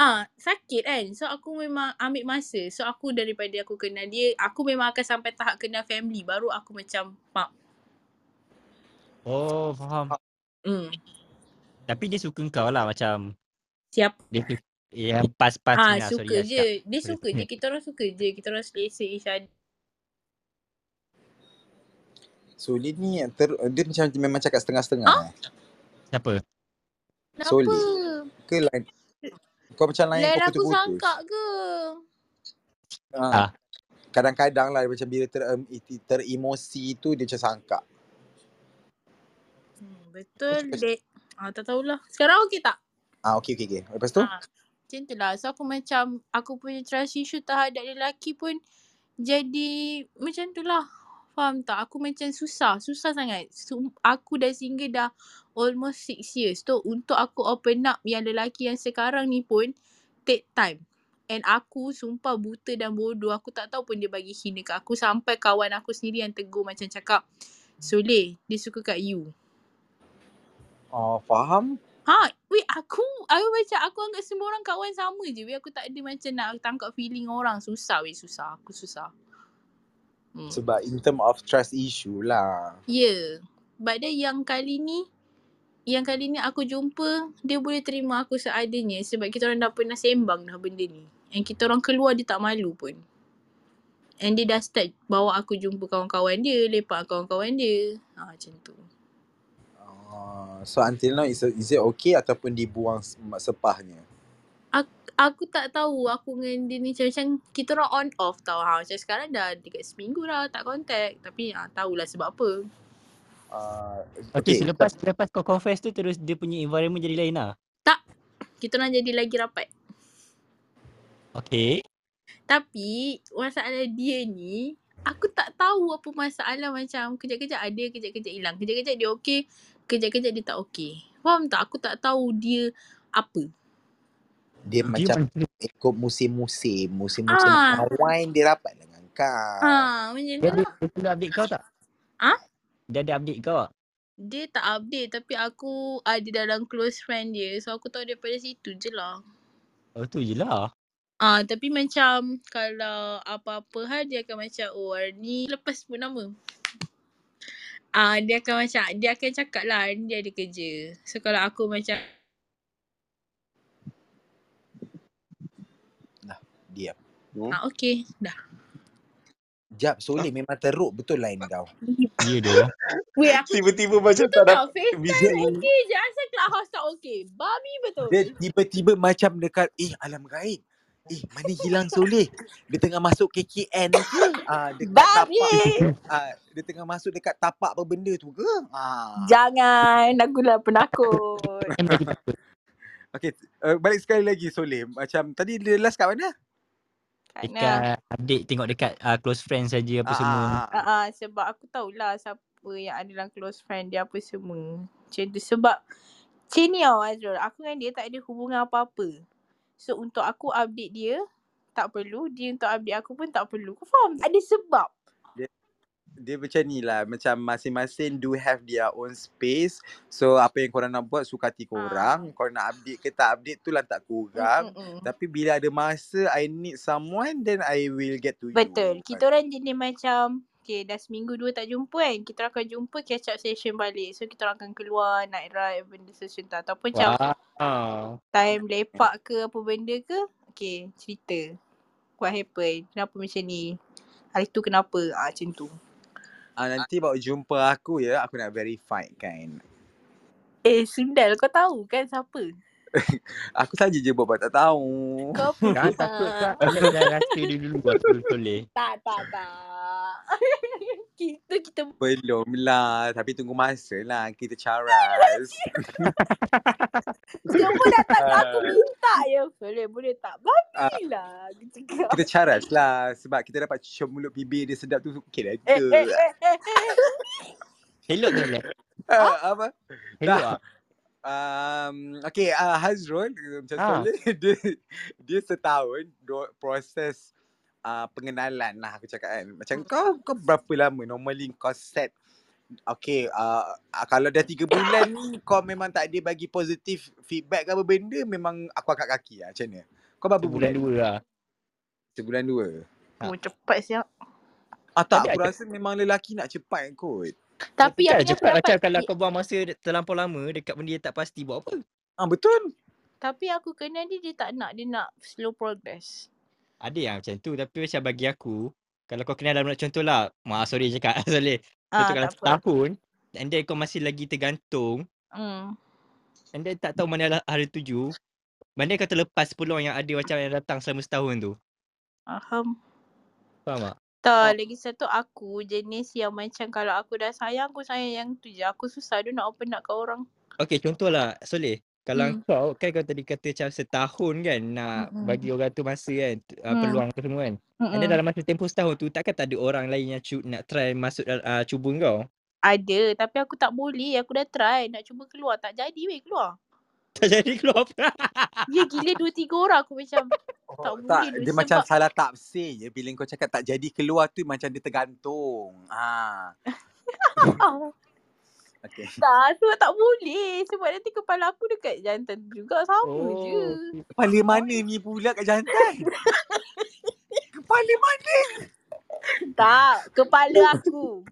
Speaker 4: Ah, sakit kan. So aku memang ambil masa. So aku daripada aku kenal dia, aku memang akan sampai tahap kenal family baru aku macam mak.
Speaker 2: Oh, faham.
Speaker 4: Hmm.
Speaker 2: Tapi dia suka kau lah macam
Speaker 4: Siap.
Speaker 2: dia yang pas-pas
Speaker 4: Ah,
Speaker 2: ni lah. Sorry
Speaker 4: suka
Speaker 2: lah
Speaker 4: je. Dia
Speaker 2: Boleh
Speaker 4: suka je. Kita orang suka je. Kita orang selesa each other.
Speaker 1: Ni ter, dia macam memang cakap setengah-setengah.
Speaker 4: Ah?
Speaker 1: eh.
Speaker 2: Siapa?
Speaker 4: Kenapa?
Speaker 1: Soleh. Ke lain? Kau macam lain
Speaker 4: Lain
Speaker 1: kau
Speaker 4: aku
Speaker 1: putus-putus.
Speaker 4: sangka ke?
Speaker 1: Ah.
Speaker 2: Ah.
Speaker 1: Kadang-kadang lah macam bila ter, um, teremosi tu dia macam sangka.
Speaker 4: Hmm, betul, dek. Ah, tak tahulah. Sekarang okey tak?
Speaker 1: Ah okey okey okey. Lepas tu?
Speaker 4: Ah, macam tu lah. So aku macam, aku punya trust issue terhadap lelaki pun jadi macam tu lah. Faham tak? Aku macam susah. Susah sangat. Sum- aku dah single dah almost six years. So untuk aku open up yang lelaki yang sekarang ni pun take time. And aku sumpah buta dan bodoh. Aku tak tahu pun dia bagi hina kat aku. Sampai kawan aku sendiri yang tegur macam cakap, Soleh, dia suka kat you.
Speaker 1: Oh faham.
Speaker 4: Ha, wait aku, aku macam aku anggap semua orang kawan sama je. Weh aku tak ada macam nak tangkap feeling orang. Susah weh, susah. Aku susah. Hmm.
Speaker 1: Sebab in term of trust issue lah.
Speaker 4: Yeah. But then yang kali ni, yang kali ni aku jumpa, dia boleh terima aku seadanya sebab kita orang dah pernah sembang dah benda ni. And kita orang keluar dia tak malu pun. And dia dah start bawa aku jumpa kawan-kawan dia, lepak kawan-kawan dia. Ha, macam tu.
Speaker 1: Uh, so until now is, is it okay ataupun dibuang se- sepahnya?
Speaker 4: Aku tak tahu aku dengan dia ni macam, macam kita orang on off tau. Ha, macam sekarang dah dekat seminggu dah tak contact. Tapi ha, tahulah sebab apa.
Speaker 1: Uh,
Speaker 2: Okay,
Speaker 1: okay.
Speaker 2: selepas selepas kau confess tu terus dia punya environment jadi lain lah.
Speaker 4: Kita orang jadi lagi rapat.
Speaker 2: Okay.
Speaker 4: Tapi masalah dia ni aku tak tahu apa masalah macam kejap-kejap ada, kejap-kejap hilang. Kejap-kejap dia okey, kejap-kejap dia tak okey. Faham tak? Aku tak tahu dia apa.
Speaker 1: Dia,
Speaker 2: Dia
Speaker 1: macam ikut musim-musim. Musim-musim
Speaker 4: Ah.
Speaker 1: kawan dia rapat dengan kau.
Speaker 4: Ha, macam
Speaker 2: dia
Speaker 4: tu
Speaker 2: ada
Speaker 4: lah.
Speaker 2: dia selalu update kau tak?
Speaker 4: Ah?
Speaker 2: Dia ada update kau tak?
Speaker 4: Dia tak update tapi aku ada dalam close friend dia. So aku tahu daripada situ je lah.
Speaker 2: Oh tu je lah.
Speaker 4: Ah, tapi macam kalau apa-apa hal dia akan macam oh hari ni lepas sebut nama. Ah, dia akan macam dia akan cakap lah hari ni dia ada kerja. So kalau aku macam
Speaker 1: Diam.
Speaker 4: ah okey dah.
Speaker 1: Jap, Soleh memang teruk betul lain kau.
Speaker 2: Ya doh.
Speaker 4: Weh aku
Speaker 3: Tiba-tiba macam tak
Speaker 4: FaceTime
Speaker 3: vision.
Speaker 4: okey je asal Clubhouse tak okey. Babi betul.
Speaker 1: Dia tiba-tiba macam dekat, eh alam gaib. Eh mana hilang Soleh? Dia tengah masuk KKN ke? Ah, dekat tapak.
Speaker 4: Babi.
Speaker 1: Ah, dia tengah masuk dekat tapak apa benda tu ke? Ah.
Speaker 4: Jangan aku lah penakut.
Speaker 1: Okay, uh, balik sekali lagi Soleh. Macam tadi dia last kat mana?
Speaker 4: Kat mana?
Speaker 2: Dekat update tengok dekat uh, close friends saja apa
Speaker 1: Ah,
Speaker 2: semua.
Speaker 1: ah, ah.
Speaker 4: Ah, ah, sebab aku tahulah siapa yang ada dalam close friend dia apa semua. Macam tu sebab macam ni tau Azrul. Aku dengan dia tak ada hubungan apa-apa. So untuk aku update dia tak perlu. Dia untuk update aku pun tak perlu. Kau faham? tak? Ada sebab.
Speaker 1: dia macam ni lah macam masing-masing do have their own space so apa yang korang nak buat suka hati korang korang nak update ke tak update tu lantak korang
Speaker 4: Mm-mm.
Speaker 1: tapi bila ada masa I need someone then I will get to you
Speaker 4: Betul. Kita orang jenis macam Okay, dah seminggu dua tak jumpa kan. Kita akan jumpa catch up session balik. So, kita orang akan keluar, night ride, benda session tu. Ataupun macam
Speaker 2: Wow.
Speaker 4: time lepak ke apa benda ke. Okay, cerita. What happen? Kenapa macam ni? Hari tu kenapa? Ah, macam tu.
Speaker 1: ah, nanti bawa jumpa aku ya aku nak verify kan
Speaker 4: Eh, Sundal kau tahu kan siapa?
Speaker 1: aku saja je buat buat tak tahu
Speaker 4: Kau
Speaker 2: takut kak. Dia dah rasa dulu waktu soleh.
Speaker 4: Tak, tak, tak. Kita, kita
Speaker 1: belum lah tapi tunggu masa lah kita caras
Speaker 4: semua datang ke aku minta je. Boleh, boleh tak?
Speaker 1: Ah.
Speaker 4: Babi lah. Aku cakap.
Speaker 1: kita caras lah sebab kita dapat cium mulut bibir dia sedap tu okey lah
Speaker 4: Eh, eh, eh, eh, eh.
Speaker 2: Helok ke Lek?
Speaker 1: Ah, apa Dah.
Speaker 2: tak?
Speaker 1: Um, okay, uh, Hazrul macam
Speaker 2: Ah.
Speaker 1: Dia dia setahun do, proses uh, pengenalan lah aku cakap kan. Macam kau kau berapa lama normally kau set Okay, uh, kalau dah tiga bulan ni kau memang tak ada bagi positif feedback ke apa benda, memang aku angkat kaki lah. Macam mana? Kau berapa
Speaker 2: Sebulan
Speaker 1: bulan?
Speaker 2: dua lah.
Speaker 1: Sebulan dua.
Speaker 2: Ha.
Speaker 4: Oh cepat siap.
Speaker 1: Ah tak,
Speaker 2: Ada
Speaker 1: aku
Speaker 2: ada.
Speaker 1: rasa memang lelaki nak cepat kot.
Speaker 4: Tapi yang
Speaker 2: cepat macam kalau kau buang masa terlampau lama dekat benda yang tak pasti buat apa?
Speaker 1: Ah betul.
Speaker 4: Tapi aku kenal dia dia tak nak dia nak slow progress.
Speaker 2: Ada yang macam tu tapi macam bagi aku kalau kau kenal dalam contoh lah, maaf sorry cakap Saleh.
Speaker 4: Ah
Speaker 2: Contoh kalau setahun and then kau masih lagi tergantung
Speaker 4: Hmm.
Speaker 2: and then tak tahu mana lah hari tuju. Mana kau terlepas peluang yang ada macam yang datang selama setahun tu.
Speaker 4: Faham.
Speaker 2: Faham tak?
Speaker 4: Tak, lagi satu aku jenis yang macam kalau aku dah sayang, aku sayang yang tu je. Aku susah dia nak open up ke orang.
Speaker 2: Okay contohlah Soleh. Kalau
Speaker 4: Hmm.
Speaker 2: kau kan kau tadi kata macam setahun kan nak
Speaker 4: Mm-mm.
Speaker 2: bagi orang tu masa kan uh,
Speaker 4: Hmm.
Speaker 2: peluang tu semua kan. And then
Speaker 4: Mm-mm.
Speaker 2: dalam masa tempoh setahun tu takkan tak ada orang lain yang cu- nak try masuk uh, cuba kau.
Speaker 4: Ada, tapi aku tak boleh. Aku dah try nak cuba keluar. Tak jadi weh keluar.
Speaker 2: Tak jadi keluar apa.
Speaker 4: Ya gila dua tiga orang aku macam tak
Speaker 1: Oh,
Speaker 4: boleh
Speaker 1: tak,
Speaker 4: tu
Speaker 1: dia macam
Speaker 4: sebab
Speaker 1: salah tafsir je bila kau cakap tak jadi keluar tu macam dia tergantung. Ah. Okay.
Speaker 4: tak sebab tak boleh. Sebab nanti kepala aku dekat jantan juga sama je.
Speaker 2: Oh.
Speaker 1: Kepala mana ni pula kat jantan? Kepala mana?
Speaker 4: Tak, kepala aku.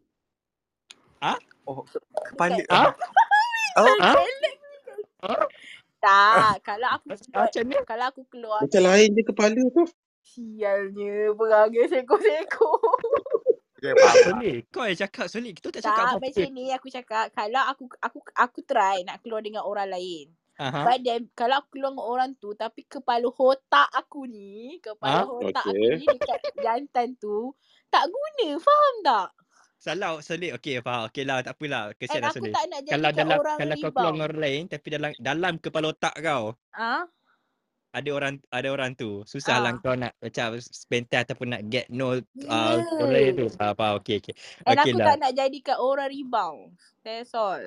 Speaker 1: Oh, kepala.
Speaker 2: Ah?
Speaker 1: Oh,
Speaker 2: Ah?
Speaker 4: Tak, kalau aku keluar,
Speaker 2: Macam ni?
Speaker 4: kalau aku keluar
Speaker 3: Macam lain je kepala tu.
Speaker 4: sialnya perangai seko-seko.
Speaker 1: okay, faham.
Speaker 2: Soleh, kau yang cakap Soleh. Kita tak cakap apa-apa.
Speaker 4: macam ni aku cakap kalau aku aku aku try nak keluar dengan orang lain.
Speaker 2: Aha.
Speaker 4: But then kalau aku keluar dengan orang tu tapi kepala otak aku ni, kepala
Speaker 2: Ah,
Speaker 4: otak aku
Speaker 3: okey.
Speaker 4: ni dekat jantan tu tak guna, faham tak?
Speaker 2: Salah Soleh. Okey faham. Okey lah tak apalah. Kesian lah
Speaker 4: aku nak
Speaker 2: Kalau dalam
Speaker 4: orang
Speaker 2: kalau kau keluar dengan orang lain tapi dalam dalam kepala otak kau
Speaker 4: Ah,
Speaker 2: ada orang ada orang tu. Susah lah
Speaker 4: ah.
Speaker 2: kau nak macam spend time ataupun nak get know uh,
Speaker 4: Ya.
Speaker 2: orang lain tu. Faham, faham. Okey, okey. Okey
Speaker 4: aku
Speaker 2: lah.
Speaker 4: tak nak jadikan orang rebound. That's all.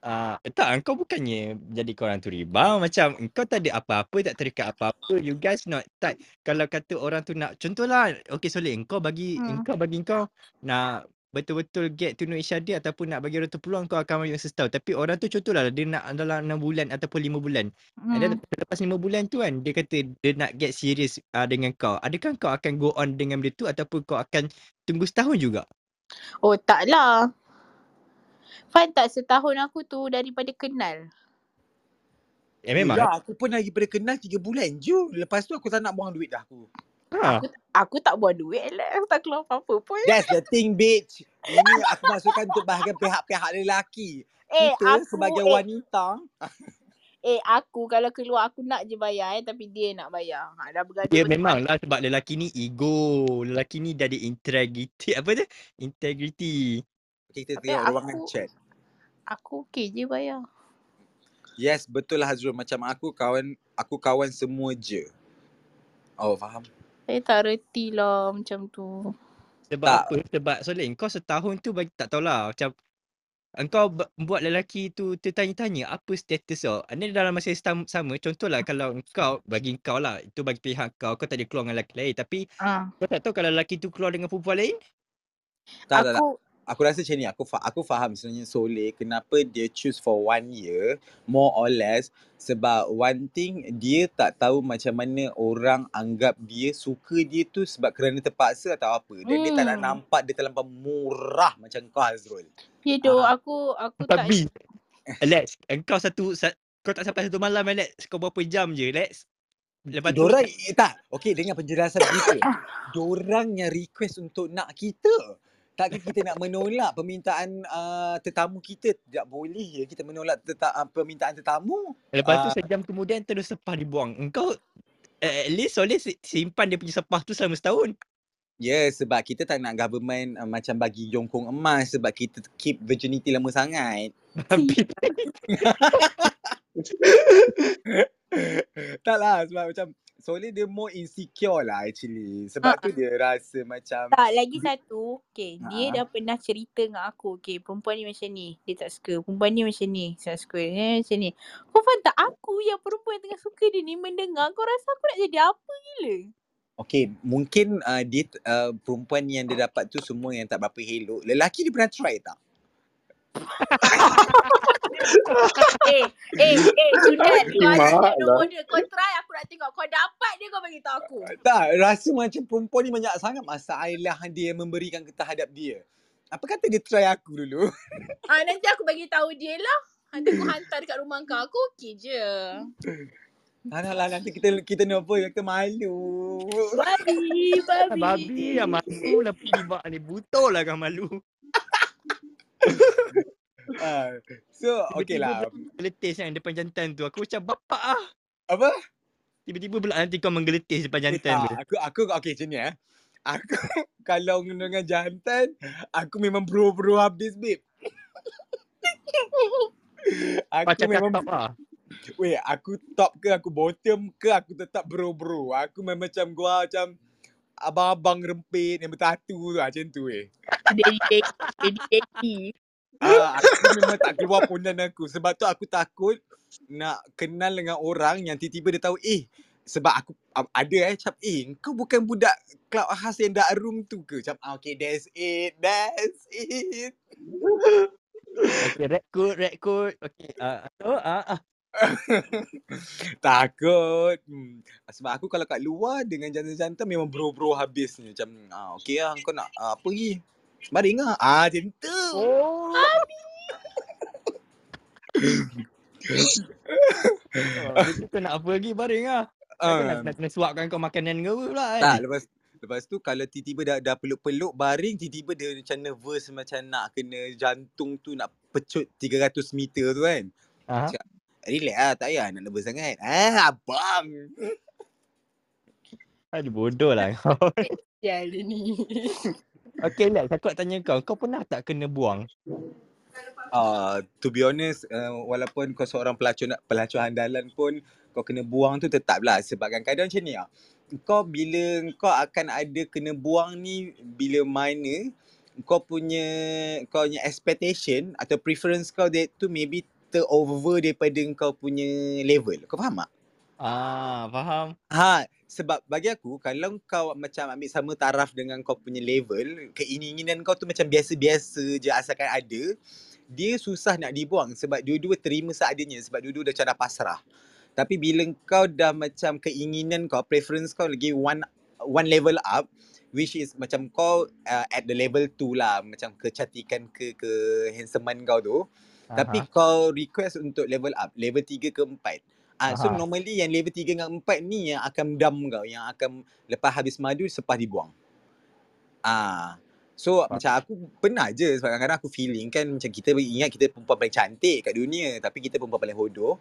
Speaker 2: Uh, tak, kau bukannya jadi korang tu rebound. Macam kau tak ada apa-apa, tak terikat apa-apa. You guys not tak. Kalau kata orang tu nak, contohlah, okay Soleh, kau bagi,
Speaker 4: Hmm.
Speaker 2: kau bagi kau nak betul-betul get to know each other ataupun nak bagi orang tu peluang kau akan bagi masa setahun. Tapi orang tu contohlah dia nak dalam 6 bulan ataupun 5 bulan. And then
Speaker 4: Hmm.
Speaker 2: lepas 5 bulan tu kan, dia kata dia nak get serious uh, dengan kau. Adakah kau akan go on dengan benda tu ataupun kau akan tunggu setahun juga?
Speaker 4: Oh taklah. Faham tak setahun aku tu daripada kenal.
Speaker 2: Eh memang.
Speaker 1: Ya, aku pun lagi pada kenal 3 bulan je. Lepas tu aku tak nak buang duit dah aku.
Speaker 2: Ha.
Speaker 4: Aku aku tak buat duit lah. Aku tak keluar apa-apa pun.
Speaker 1: That's the thing, bitch. Ini aku masukkan untuk bahagian pihak-pihak lelaki.
Speaker 4: Eh
Speaker 1: Kita
Speaker 4: aku
Speaker 1: sebagai
Speaker 4: eh,
Speaker 1: wanita.
Speaker 4: eh aku kalau keluar aku nak je bayar eh tapi dia nak bayar. Ha, dah bergaduh
Speaker 2: Ya memang lah sebab lelaki ni ego. Lelaki ni dah ada integrity. Apa tu? Integrity.
Speaker 1: Kita
Speaker 4: Tapi
Speaker 1: tengok ruangan
Speaker 4: aku
Speaker 1: chat.
Speaker 4: aku okey je bayar.
Speaker 1: Yes, betul lah Hazrul. Macam aku kawan, aku kawan semua je. Oh, faham.
Speaker 4: Saya tak reti lah macam tu.
Speaker 2: Sebab
Speaker 1: Tak.
Speaker 2: apa? Sebab Soleh kau setahun tu bagi tak tahulah macam engkau buat lelaki tu tertanya-tanya apa status kau. Ini dalam masa yang sam- sama contohlah kalau engkau bagi engkau lah itu bagi pihak kau kau tak ada keluar dengan lelaki lain tapi
Speaker 4: Ah,
Speaker 2: kau tak tahu kalau lelaki tu keluar dengan perempuan lain
Speaker 1: Tak, tak, tak.
Speaker 4: Aku
Speaker 1: rasa macam ni. Aku, fa- aku faham sebenarnya Soleh kenapa dia choose for one year. More or less. Sebab one thing, dia tak tahu macam mana orang anggap dia suka dia tu sebab kerana terpaksa atau apa. Dan dia tak nak
Speaker 4: hmm.
Speaker 1: nampak dia terlampau murah macam kau Hazrul.
Speaker 4: Ya doh
Speaker 1: Ah.
Speaker 4: aku aku tak
Speaker 2: Babi. Alex, engkau satu sa- kau tak sampai satu malam Alex. Kau berapa jam je Alex? Lepas tu
Speaker 1: Diorang, eh, tak. Okay, dengan penjelasan berikut. Diorang yang request untuk nak kita. Takkan kita nak menolak permintaan uh, tetamu kita? Tak boleh ya kita menolak teta- uh, permintaan tetamu.
Speaker 2: lepas tu
Speaker 1: Ah.
Speaker 2: sejam kemudian terus sepah dibuang. Engkau eh, at least Soleh si- simpan dia punya sepah tu selama setahun.
Speaker 1: Ya, yeah, sebab kita tak nak government uh, macam bagi jongkong emas sebab kita keep virginity lama sangat.
Speaker 2: Babi.
Speaker 1: tak lah sebab macam Soleh dia more insecure lah actually. Sebab
Speaker 4: Ah,
Speaker 1: tu dia rasa macam
Speaker 4: Tak, lagi satu. Okay, dia
Speaker 1: Ha.
Speaker 4: dah pernah cerita dengan aku. Okay, perempuan ni macam ni. Dia tak suka. Perempuan ni macam ni. Tak suka. Dia macam ni. Kau faham tak? Aku yang perempuan yang tengah suka dia ni mendengar. Kau rasa aku nak jadi apa gila?
Speaker 1: Okay, mungkin uh, dia uh, perempuan yang dia dapat tu semua yang tak berapa elok. Lelaki dia pernah try tak?
Speaker 4: eh, eh, eh, Juliet, kau ada tak
Speaker 3: lah.
Speaker 4: nombor dia? Kau try aku nak tengok. Kau dapat dia kau bagi tahu aku.
Speaker 1: Tak, rasa macam perempuan ni banyak sangat masalah dia memberikan terhadap dia. Apa kata dia try aku dulu?
Speaker 4: Ah, nanti aku bagi tahu dia lah. Nanti aku hantar dekat rumah kau. Aku okey je.
Speaker 1: Alah lah nanti kita kita ni apa kita malu.
Speaker 4: Babi,
Speaker 2: Ah,
Speaker 4: babi.
Speaker 2: Babi yang malu lah pibak ni. Butuh lah kan malu.
Speaker 1: Ah, so okey lah.
Speaker 2: Geletis kan depan jantan tu. Aku macam bapak ah.
Speaker 1: Apa?
Speaker 2: Tiba-tiba pula nanti kau menggeletis depan jantan tu.
Speaker 1: Aku aku okey macam ni eh. Aku kalau dengan jantan, aku memang bro-bro habis babe. aku
Speaker 2: Macam
Speaker 1: memang
Speaker 2: cakap ah.
Speaker 1: Weh, aku top ke aku bottom ke aku tetap bro-bro. Aku memang macam gua macam abang-abang rempit yang bertatu tu lah, macam tu weh.
Speaker 4: Daddy, daddy,
Speaker 1: Ah, aku memang tak keluar pondan aku. Sebab tu aku takut nak kenal dengan orang yang tiba-tiba dia tahu eh sebab aku a- ada eh macam eh kau bukan budak club khas yang dark room tu ke? Macam ah, okay that's it. That's it.
Speaker 2: Okay, red code, red code. Okay, ah, uh, ah, ah.
Speaker 1: Takut. Hmm. Sebab aku kalau kat luar dengan jantan-jantan memang bro-bro habisnya. Macam ah, okay lah kau nak ah, apa lagi? Baring lah. Ah, macam tu.
Speaker 2: Oh. oh, jadi kau nak apa lagi baring ah. Takkan nak, nak kena suapkan kau makanan ke apa pula kan?
Speaker 1: Tak, lepas lepas tu kalau tiba-tiba dah, dah peluk-peluk baring, tiba-tiba dia macam nervous macam nak kena jantung tu nak pecut 300 meter tu kan.
Speaker 2: Aha.
Speaker 1: Cakap, relax lah, tak payah nak nervous sangat. Ah, abang.
Speaker 2: Aduh bodoh lah kau.
Speaker 4: Dia ni.
Speaker 2: okay Lex, aku nak tanya kau. Kau pernah tak kena buang?
Speaker 1: Uh, to be honest, uh, walaupun kau seorang pelacur pelacur andalan pun kau kena buang tu tetaplah sebab kadang-kadang macam ni lah. Kau bila kau akan ada kena buang ni bila mana kau punya kau punya expectation atau preference kau that tu maybe terover daripada kau punya level. Kau faham tak?
Speaker 2: Ah, faham.
Speaker 1: Ha, sebab bagi aku kalau kau macam ambil sama taraf dengan kau punya level, keinginan kau tu macam biasa-biasa je asalkan ada, dia susah nak dibuang sebab dua-dua terima seadanya sebab dua-dua dah dah pasrah. Tapi bila kau dah macam keinginan kau, preference kau lagi one one level up which is macam kau uh, at the level 2 lah macam kecantikan ke ke handsomean kau tu tapi
Speaker 2: Aha.
Speaker 1: kau request untuk level up level 3 ke 4 Ah, so
Speaker 2: Aha.
Speaker 1: normally yang level 3 dengan 4 ni yang akan dam kau, yang akan lepas habis madu sepas dibuang. Ah. So
Speaker 2: Faham.
Speaker 1: macam aku pernah je sebab kadang-kadang aku feeling kan macam kita ingat kita perempuan paling cantik kat dunia tapi kita perempuan paling hodoh.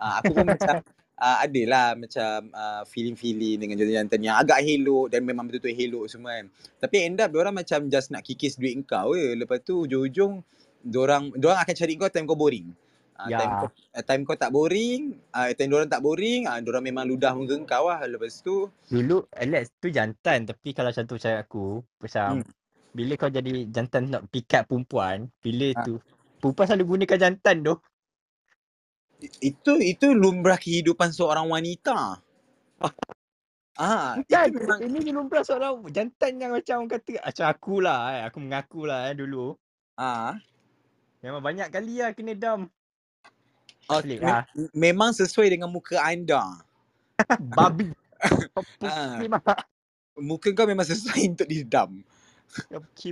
Speaker 1: Ah, aku pun macam uh, adalah macam uh, feeling-feeling dengan jantan-jantan yang agak helok dan memang betul-betul helok semua kan. Tapi end up diorang macam just nak kikis duit kau je. Lepas tu ujung-ujung diorang diorang akan cari kau time kau boring. Uh,
Speaker 2: Ya.
Speaker 1: time kau uh, time kau tak boring, uh, time diorang tak boring, uh, diorang memang ludah muka kau lah. Lepas tu
Speaker 2: Dulu Alex tu jantan tapi kalau macam tu macam aku macam
Speaker 1: Hmm.
Speaker 2: bila kau jadi jantan nak pick up perempuan, bila
Speaker 1: Ha.
Speaker 2: tu perempuan selalu gunakan jantan tu.
Speaker 1: itu itu lumrah kehidupan seorang wanita. Ah,
Speaker 2: Bukan,
Speaker 1: itu memang
Speaker 2: ini lumrah seorang jantan yang macam orang kata macam akulah eh, aku mengakulah eh dulu.
Speaker 1: ah
Speaker 2: Memang banyak kali lah kena dam.
Speaker 1: Oh,
Speaker 2: Pelik
Speaker 1: me-
Speaker 2: lah.
Speaker 1: memang sesuai dengan muka anda.
Speaker 2: Babi.
Speaker 1: Ah. Muka kau memang sesuai untuk didam.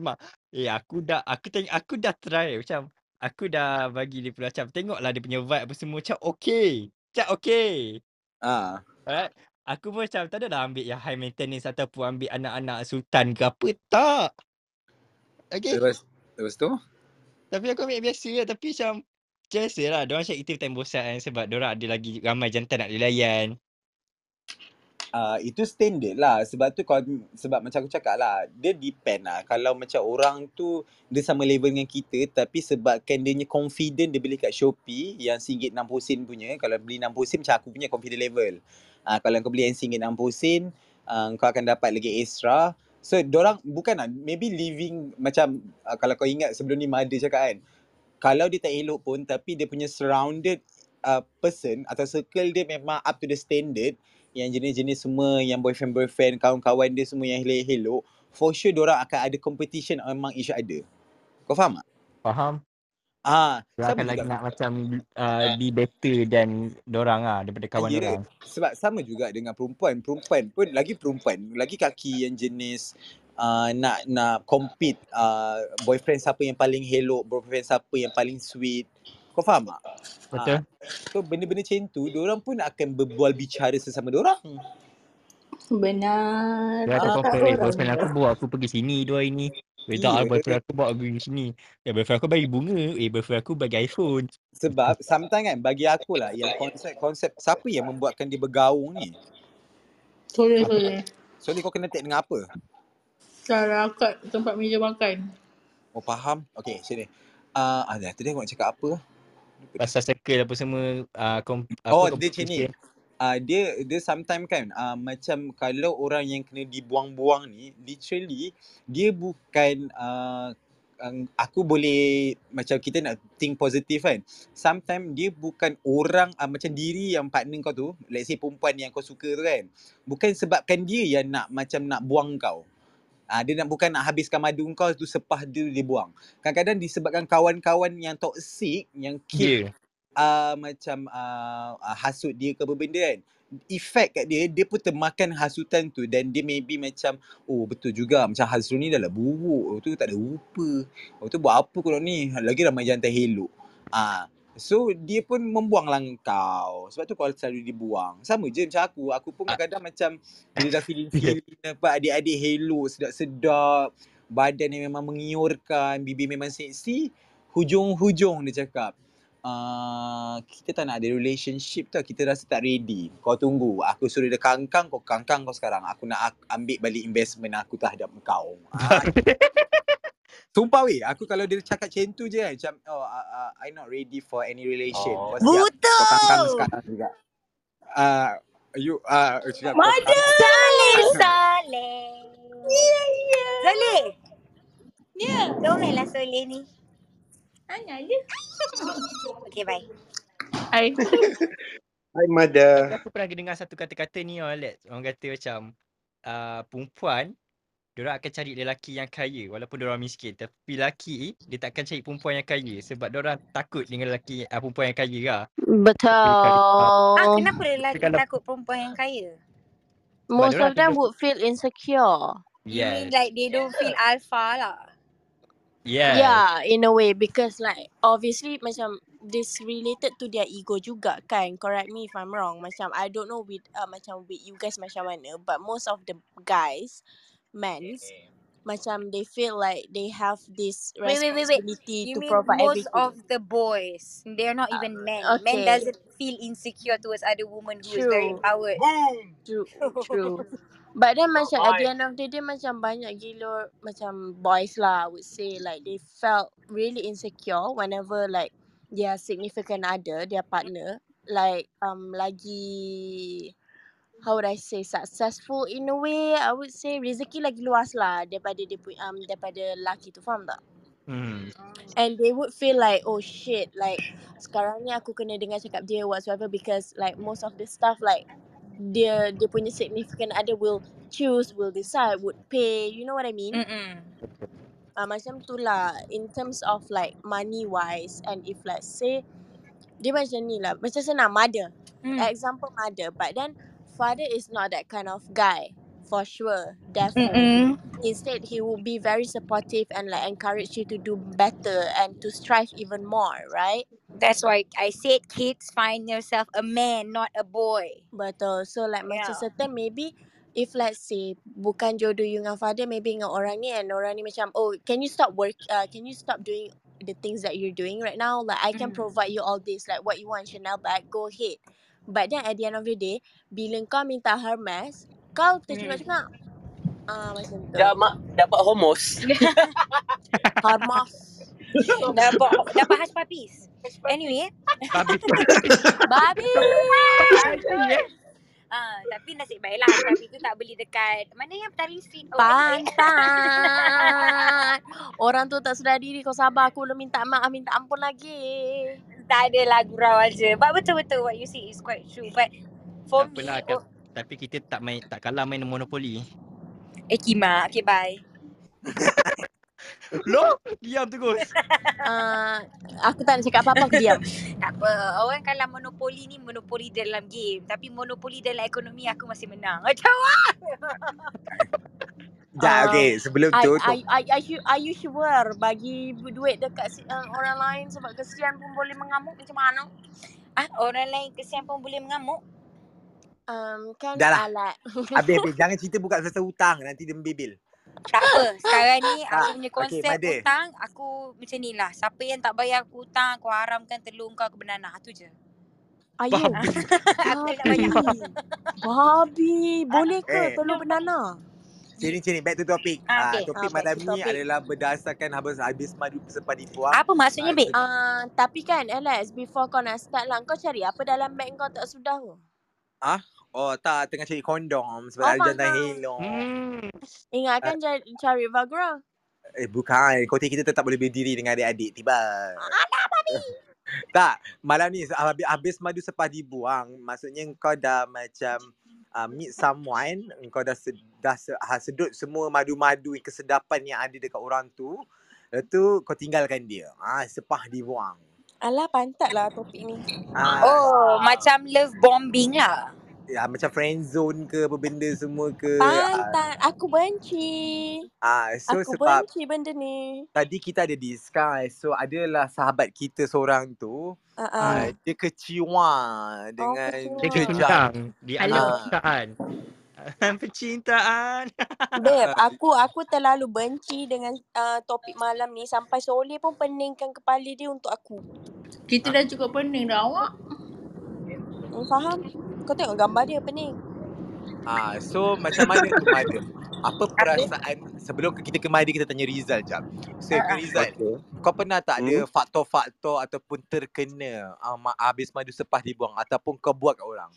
Speaker 2: Mah. Eh aku dah aku tengok aku dah try macam aku dah bagi dia pula macam tengoklah dia punya vibe apa semua macam okey. Macam okey.
Speaker 1: Ah.
Speaker 2: Alright. Aku pun macam tak adalah ambil yang high maintenance ataupun ambil anak-anak sultan ke apa. Tak. Okay.
Speaker 1: Lepas lepas tu
Speaker 2: Tapi aku ambil biasa lah. Tapi macam biasa lah. Diorang cakap kita time bosan kan. Sebab diorang ada lagi ramai jantan nak dilayan.
Speaker 1: uh, itu standard lah sebab tu kau sebab macam aku cakap lah dia depend lah kalau macam orang tu dia sama level dengan kita tapi sebabkan dia confident dia beli kat Shopee yang RM1.60 sen punya kalau beli RM60 sen macam aku punya confident level uh, kalau kau beli yang RM1.60 sen uh, kau akan dapat lagi extra so dorang bukan lah maybe living macam uh, kalau kau ingat sebelum ni Mada cakap kan kalau dia tak elok pun tapi dia punya surrounded uh, person atau circle dia memang up to the standard yang jenis-jenis semua yang boyfriend-boyfriend, kawan-kawan dia semua yang helok-helok, for sure diorang akan ada competition among each other. Kau faham tak?
Speaker 2: Faham?
Speaker 1: Ah,
Speaker 2: Dia akan lagi nak macam uh, be better dan dorang lah daripada kawan
Speaker 1: Ya,
Speaker 2: dorang.
Speaker 1: sebab sama juga dengan perempuan. Perempuan pun lagi perempuan, lagi kaki yang jenis uh, nak nak compete uh, boyfriend siapa yang paling elok, boyfriend siapa yang paling sweet. Kau faham tak?
Speaker 2: Betul?
Speaker 1: Ah, so benda-benda macam tu, diorang pun akan berbual bicara sesama diorang.
Speaker 4: Benar.
Speaker 2: Dia
Speaker 1: Ah,
Speaker 2: compare, eh
Speaker 4: orang
Speaker 2: boyfriend aku bawa aku pergi sini dua hari ni. Eh tak, boyfriend aku bawa aku pergi sini. Eh boyfriend aku bagi bunga. Eh boyfriend aku bagi iPhone.
Speaker 1: Sebab sometimes kan bagi aku lah yang konsep-konsep siapa yang membuatkan dia bergaung ni.
Speaker 4: Sorry, sorry.
Speaker 1: So ni kau kena take dengan apa?
Speaker 4: Cara akad tempat meja makan.
Speaker 1: Oh faham? Okay sini. Uh, ah, tadi aku nak cakap apa?
Speaker 2: Pasal circle apa semua. Uh, kom, apa,
Speaker 1: Oh dia macam ni.
Speaker 2: competition.
Speaker 1: Uh, dia dia sometimes kan uh, macam kalau orang yang kena dibuang-buang ni literally dia bukan uh, um, aku boleh macam kita nak think positif kan sometimes dia bukan orang uh, macam diri yang partner kau tu let's say perempuan yang kau suka tu kan bukan sebabkan dia yang nak macam nak buang kau Ah dia nak bukan nak habiskan madu kau tu sepah dia dia buang. Kadang-kadang disebabkan kawan-kawan yang toxic yang keep
Speaker 2: Dia.
Speaker 1: uh, macam uh, uh, hasut dia ke apa benda kan efek kat dia dia pun termakan hasutan tu. Dan dia maybe macam oh betul juga macam Hazrul ni dah lah buruk. Oh, tu tak ada rupa. Oh tu buat apa kau ni? Lagi ramai jantan elok ah so dia pun membuanglah kau sebab tu kau selalu dibuang sama je macam aku aku pun
Speaker 2: Ah.
Speaker 1: kadang-kadang macam bila dah feeling-feeling nampak adik-adik elok sedap-sedap badan yang memang mengiurkan bibir memang seksi hujung-hujung dia cakap uh, kita tak nak ada relationship tau. Kita rasa tak ready. Kau tunggu. Aku suruh dia kangkang, kau kangkang kau sekarang. Aku nak ak- ambil balik investment aku terhadap kau. Ah, Sumpah weh, aku kalau dia cakap macam tu je kan, macam oh uh, uh, I not ready for any relation.
Speaker 5: Oh.
Speaker 1: Kau
Speaker 6: Betul.
Speaker 1: sekarang juga. Uh, you uh, cakap kau
Speaker 4: Mana?
Speaker 1: kangkang.
Speaker 6: Saleh, Saleh.
Speaker 4: Ya, ya.
Speaker 6: Saleh.
Speaker 4: Ya.
Speaker 6: Lah Saleh ni.
Speaker 4: Hanya je.
Speaker 6: Okay, bye.
Speaker 4: Hai.
Speaker 3: Hi,
Speaker 2: Tapi
Speaker 3: mother.
Speaker 2: aku pernah dengar satu kata-kata ni oh, Alex. Orang kata macam uh, perempuan Diorang akan cari lelaki yang kaya walaupun diorang miskin. Tapi lelaki dia tak akan cari perempuan yang kaya sebab diorang takut dengan lelaki uh, perempuan yang kaya lah. Uh,
Speaker 6: Ah,
Speaker 7: Betul.
Speaker 6: kenapa lelaki
Speaker 2: kalau
Speaker 6: takut perempuan yang kaya?
Speaker 7: Most of them would feel insecure.
Speaker 6: You mean like they don't feel alpha lah?
Speaker 2: Yes.
Speaker 7: Yeah, in a way because like obviously macam this related to their ego juga kan. Correct me if I'm wrong. Macam I don't know with uh, macam with you guys macam mana, but most of the guys, men's macam they feel like they have this
Speaker 6: Wait, wait, wait, wait.
Speaker 7: responsibility
Speaker 6: You
Speaker 7: to
Speaker 6: mean
Speaker 7: provide
Speaker 6: most
Speaker 7: everything.
Speaker 6: of the boys? They're not
Speaker 7: Uh,
Speaker 6: even men. Men
Speaker 7: okay,
Speaker 6: doesn't feel insecure towards other women who is very
Speaker 7: true,
Speaker 6: empowered.
Speaker 7: true, true. But then macam at the end of the day macam banyak gila macam boys lah I would say like they felt really insecure whenever like their significant other, their partner like um lagi how would I say successful in a way I would say rezeki lagi luas lah daripada dia um daripada lelaki tu faham tak?
Speaker 2: Hmm.
Speaker 7: And they would feel like oh shit like sekarang ni aku kena dengar cakap dia whatsoever because like most of the stuff like dia dia punya significant other will choose will decide would pay you know what I mean
Speaker 6: Mm-mm.
Speaker 7: uh, macam tu lah in terms of like money wise and if let's say dia macam ni lah macam senang mother
Speaker 6: Mm.
Speaker 7: example mother but then father is not that kind of guy for sure definitely
Speaker 6: Mm-mm.
Speaker 7: instead he will be very supportive and like encourage you to do better and to strive even more right
Speaker 6: That's why I said kids find yourself a man, not a boy.
Speaker 7: betul so like macam
Speaker 6: Yeah.
Speaker 7: certain maybe if let's say bukan jodoh you dengan father maybe dengan orang ni and orang ni macam oh can you stop work uh, can you stop doing the things that you're doing right now like I can
Speaker 6: Mm.
Speaker 7: provide you all this like what you want Chanel bag go ahead but then at the end of the day bila kau minta Hermes kau
Speaker 6: Mm.
Speaker 7: tercungak-cungak ah macam tu.
Speaker 5: Dah mak dapat homos.
Speaker 7: Hermes
Speaker 6: dapat dapat hush puppies. Anyway,
Speaker 2: Habis
Speaker 7: babi
Speaker 6: ah tapi nasib baiklah puppy tu tak beli dekat mana yang Petaling Street. Oh, anyway.
Speaker 7: Pantat Orang tu tak sedar diri Kau sabar Aku belum minta maaf Minta ampun lagi
Speaker 6: tak ada lah gurau aja. But betul-betul what you say is quite true. But for
Speaker 2: Tak
Speaker 6: me,
Speaker 2: apalah
Speaker 6: oh,
Speaker 2: kan. Tapi kita tak main tak kalah main monopoli.
Speaker 6: eh Kima, okay bye.
Speaker 2: Loh, diam terus.
Speaker 7: Uh, aku tak nak cakap apa-apa, aku diam.
Speaker 6: Tak apa. Orang kalau monopoli ni monopoli dalam game. Tapi monopoli dalam ekonomi aku masih menang. Macam
Speaker 1: Sekejap,
Speaker 7: Uh,
Speaker 1: okay. Sebelum
Speaker 7: I,
Speaker 1: tu,
Speaker 7: I, I, I, you, are you sure bagi duit dekat uh, orang lain sebab kesian pun boleh mengamuk macam mana?
Speaker 6: ah, orang lain kesian pun boleh mengamuk.
Speaker 7: Um, kan
Speaker 1: Dah lah.
Speaker 7: alat.
Speaker 1: habis, habis. Jangan cerita buka pasal hutang. Nanti dia membibil.
Speaker 6: Tak apa. Sekarang ni aku punya
Speaker 1: Okay,
Speaker 6: konsep
Speaker 1: Made.
Speaker 6: hutang. Aku macam ni lah. Siapa yang tak bayar aku hutang, aku haramkan telur kau ke banana. Tu je.
Speaker 7: Ayu.
Speaker 2: Babi.
Speaker 6: aku tak nak banyak.
Speaker 7: Babi. Boleh ke
Speaker 1: Eh.
Speaker 7: telur banana?
Speaker 1: Sini, sini. Back to topic.
Speaker 6: Ah,
Speaker 1: Ah,
Speaker 6: okay.
Speaker 1: topik
Speaker 7: Ah,
Speaker 1: malam
Speaker 7: to
Speaker 1: ni
Speaker 7: topic.
Speaker 1: adalah berdasarkan habis habis madu sempat dibuang.
Speaker 6: Apa maksudnya,
Speaker 1: Ah, so-
Speaker 7: Uh, tapi kan Alex, before kau nak start lah, kau cari apa dalam beg kau tak sudah ke?
Speaker 1: Oh tak, tengah cari kondom sebab
Speaker 7: Oh,
Speaker 1: ada jantan helong.
Speaker 2: Hmm.
Speaker 7: Ingatkan cari, cari Viagra.
Speaker 1: Eh bukan, kota kita tetap boleh berdiri dengan adik-adik tiba. tak, malam ni habis, habis madu sepah dibuang, maksudnya kau dah macam uh, meet someone, kau dah, sed, dah se, ha, sedut semua madu-madu kesedapan yang ada dekat orang tu. Lepas tu kau tinggalkan dia. Ah sepah dibuang.
Speaker 7: Alah, pantat lah topik ni.
Speaker 1: Ah,
Speaker 6: Oh, macam love bombing lah.
Speaker 1: Ya, macam friend zone ke apa benda semua ke. Ah,
Speaker 7: Pantat. Aku benci.
Speaker 1: ah, so
Speaker 7: Aku
Speaker 1: sebab
Speaker 7: benci benda ni.
Speaker 1: tadi kita ada discuss. So adalah sahabat kita seorang tu
Speaker 7: Uh, uh.
Speaker 1: uh, dia keciwa dengan
Speaker 7: keciwa.
Speaker 2: Dia
Speaker 1: kejam.
Speaker 2: kecintang di alam percintaan. Percintaan.
Speaker 7: Babe, aku aku terlalu benci dengan uh, topik malam ni sampai Soleh pun peningkan kepala dia untuk aku.
Speaker 4: Kita dah cukup pening dah awak.
Speaker 7: Hmm, faham? Kau tengok gambar dia pening.
Speaker 1: Ah, so macam mana tu Mada? Apa perasaan sebelum kita ke Mada kita tanya Rizal jap. So ke Rizal,
Speaker 3: Okay.
Speaker 1: kau pernah tak ada
Speaker 3: Hmm.
Speaker 1: faktor-faktor ataupun terkena uh, habis madu sepah dibuang ataupun kau buat kat orang?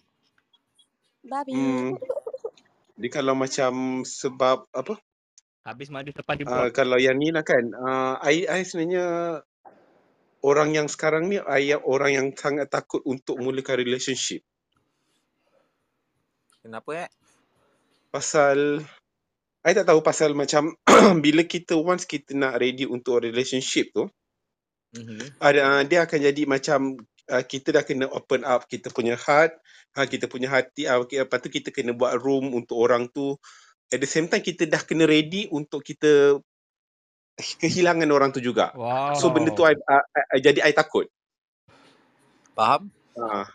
Speaker 7: Babi.
Speaker 3: Hmm. Dia kalau macam sebab apa?
Speaker 2: Habis madu tepat
Speaker 3: Uh,
Speaker 2: dibuang.
Speaker 3: kalau yang ni lah kan, uh, I, I sebenarnya orang yang sekarang ni, I orang yang sangat takut untuk mulakan relationship.
Speaker 1: Kenapa eh?
Speaker 3: Pasal, I tak tahu pasal macam bila kita once kita nak ready untuk relationship tu,
Speaker 1: Mm-hmm.
Speaker 3: ada uh, dia akan jadi macam uh, kita dah kena open up kita punya heart, uh, kita punya hati, uh, okay, lepas tu kita kena buat room untuk orang tu. At the same time kita dah kena ready untuk kita kehilangan orang tu juga.
Speaker 2: Wow.
Speaker 3: So benda tu I, I, I, I, jadi I takut.
Speaker 1: Faham?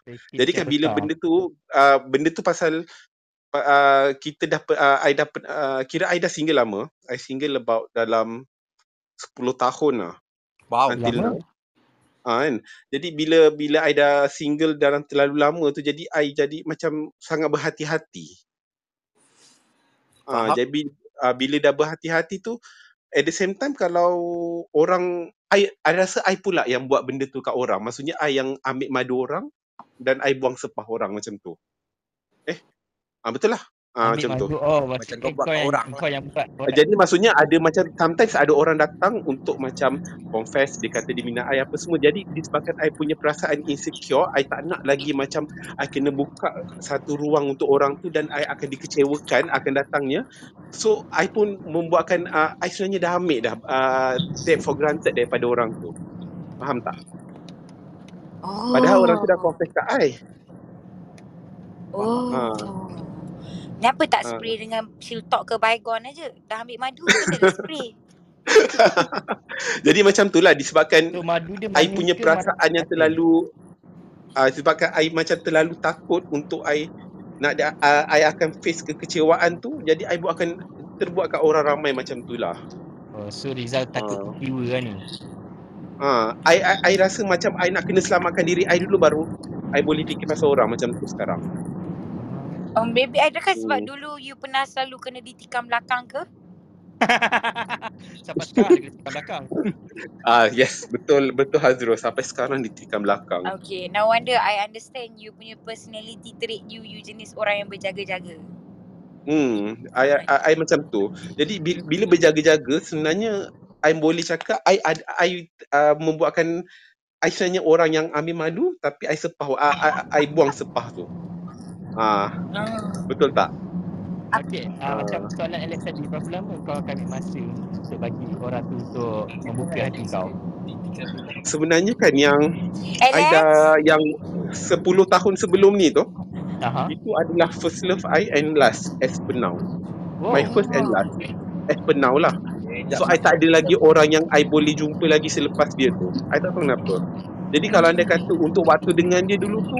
Speaker 2: Sedikit
Speaker 3: jadi kan bila
Speaker 2: besar.
Speaker 3: benda tu uh, benda tu pasal uh, kita dah uh, I dah uh, kira I dah single lama. I single about dalam 10 tahun lah.
Speaker 1: Wow.
Speaker 3: Until
Speaker 2: lama.
Speaker 3: now. Ah, kan? Jadi bila bila I dah single dalam terlalu lama tu jadi I jadi macam sangat berhati-hati. Ah,
Speaker 1: Faham.
Speaker 3: jadi uh, bila dah berhati-hati tu at the same time kalau orang I, I rasa I pula yang buat benda tu kat orang. Maksudnya I yang ambil madu orang dan I buang sepah orang macam tu. Eh, ah, betul lah. Ah,
Speaker 2: Ambil
Speaker 3: macam tu.
Speaker 2: Oh,
Speaker 1: Macam kau
Speaker 2: eh,
Speaker 1: buat
Speaker 2: kau
Speaker 1: kat
Speaker 2: yang
Speaker 1: orang
Speaker 2: kau yang buat. Orang.
Speaker 3: Jadi maksudnya ada macam sometimes ada orang datang untuk macam confess dia kata dia minat I apa semua. Jadi disebabkan I punya perasaan insecure, I tak nak lagi macam I kena buka satu ruang untuk orang tu dan I akan dikecewakan akan datangnya. So I pun membuatkan uh, I sebenarnya dah ambil dah uh, take for granted daripada orang tu. Faham tak?
Speaker 6: Oh.
Speaker 3: Padahal orang tu dah confess kat I.
Speaker 6: Oh.
Speaker 3: Ha.
Speaker 6: Kenapa tak
Speaker 3: Ha.
Speaker 6: spray dengan chill talk ke bygone aja? Dah ambil madu kena dah spray.
Speaker 3: Jadi macam tu lah disebabkan
Speaker 2: So madu dia
Speaker 3: I punya
Speaker 2: ke
Speaker 3: perasaan yang terlalu uh, sebabkan I macam terlalu takut untuk I nak da, uh, I akan face kekecewaan tu jadi I buat akan terbuat kat orang ramai macam tu lah.
Speaker 2: Oh, so Rizal takut
Speaker 3: Ah.
Speaker 2: kecewa kan ni.
Speaker 3: Ha, I, I, I rasa macam I nak kena selamatkan diri I dulu baru I boleh fikir pasal orang macam tu sekarang.
Speaker 6: Um, baby, adakah sebab
Speaker 3: Hmm.
Speaker 6: dulu you pernah selalu kena ditikam belakang ke?
Speaker 2: Sampai sekarang dia kena belakang.
Speaker 3: Ah yes, betul betul Hazrul sampai sekarang ditikam belakang.
Speaker 6: Okay, no wonder I understand you punya personality trait you, you jenis orang yang berjaga-jaga.
Speaker 3: Hmm, I, I, I macam tu. Jadi bila, bila berjaga-jaga sebenarnya I boleh cakap I I, I uh, membuatkan I sebenarnya orang yang ambil madu tapi I sepah I, I, I buang sepah tu. Ah,
Speaker 6: Hmm.
Speaker 3: betul tak?
Speaker 2: Okay, uh, macam soalan Alex tadi, berapa lama kau akan ambil masa untuk bagi orang tu untuk membuka hati kau?
Speaker 3: Sebenarnya kan yang
Speaker 6: Alex?
Speaker 3: dah yang 10 tahun sebelum ni tu
Speaker 2: Aha.
Speaker 3: itu adalah first love I and last as per now.
Speaker 2: Wow.
Speaker 3: My first and last as per now lah. So I tak ada lagi orang yang I boleh jumpa lagi selepas dia tu. I tak tahu kenapa. Jadi kalau anda kata untuk waktu dengan dia dulu tu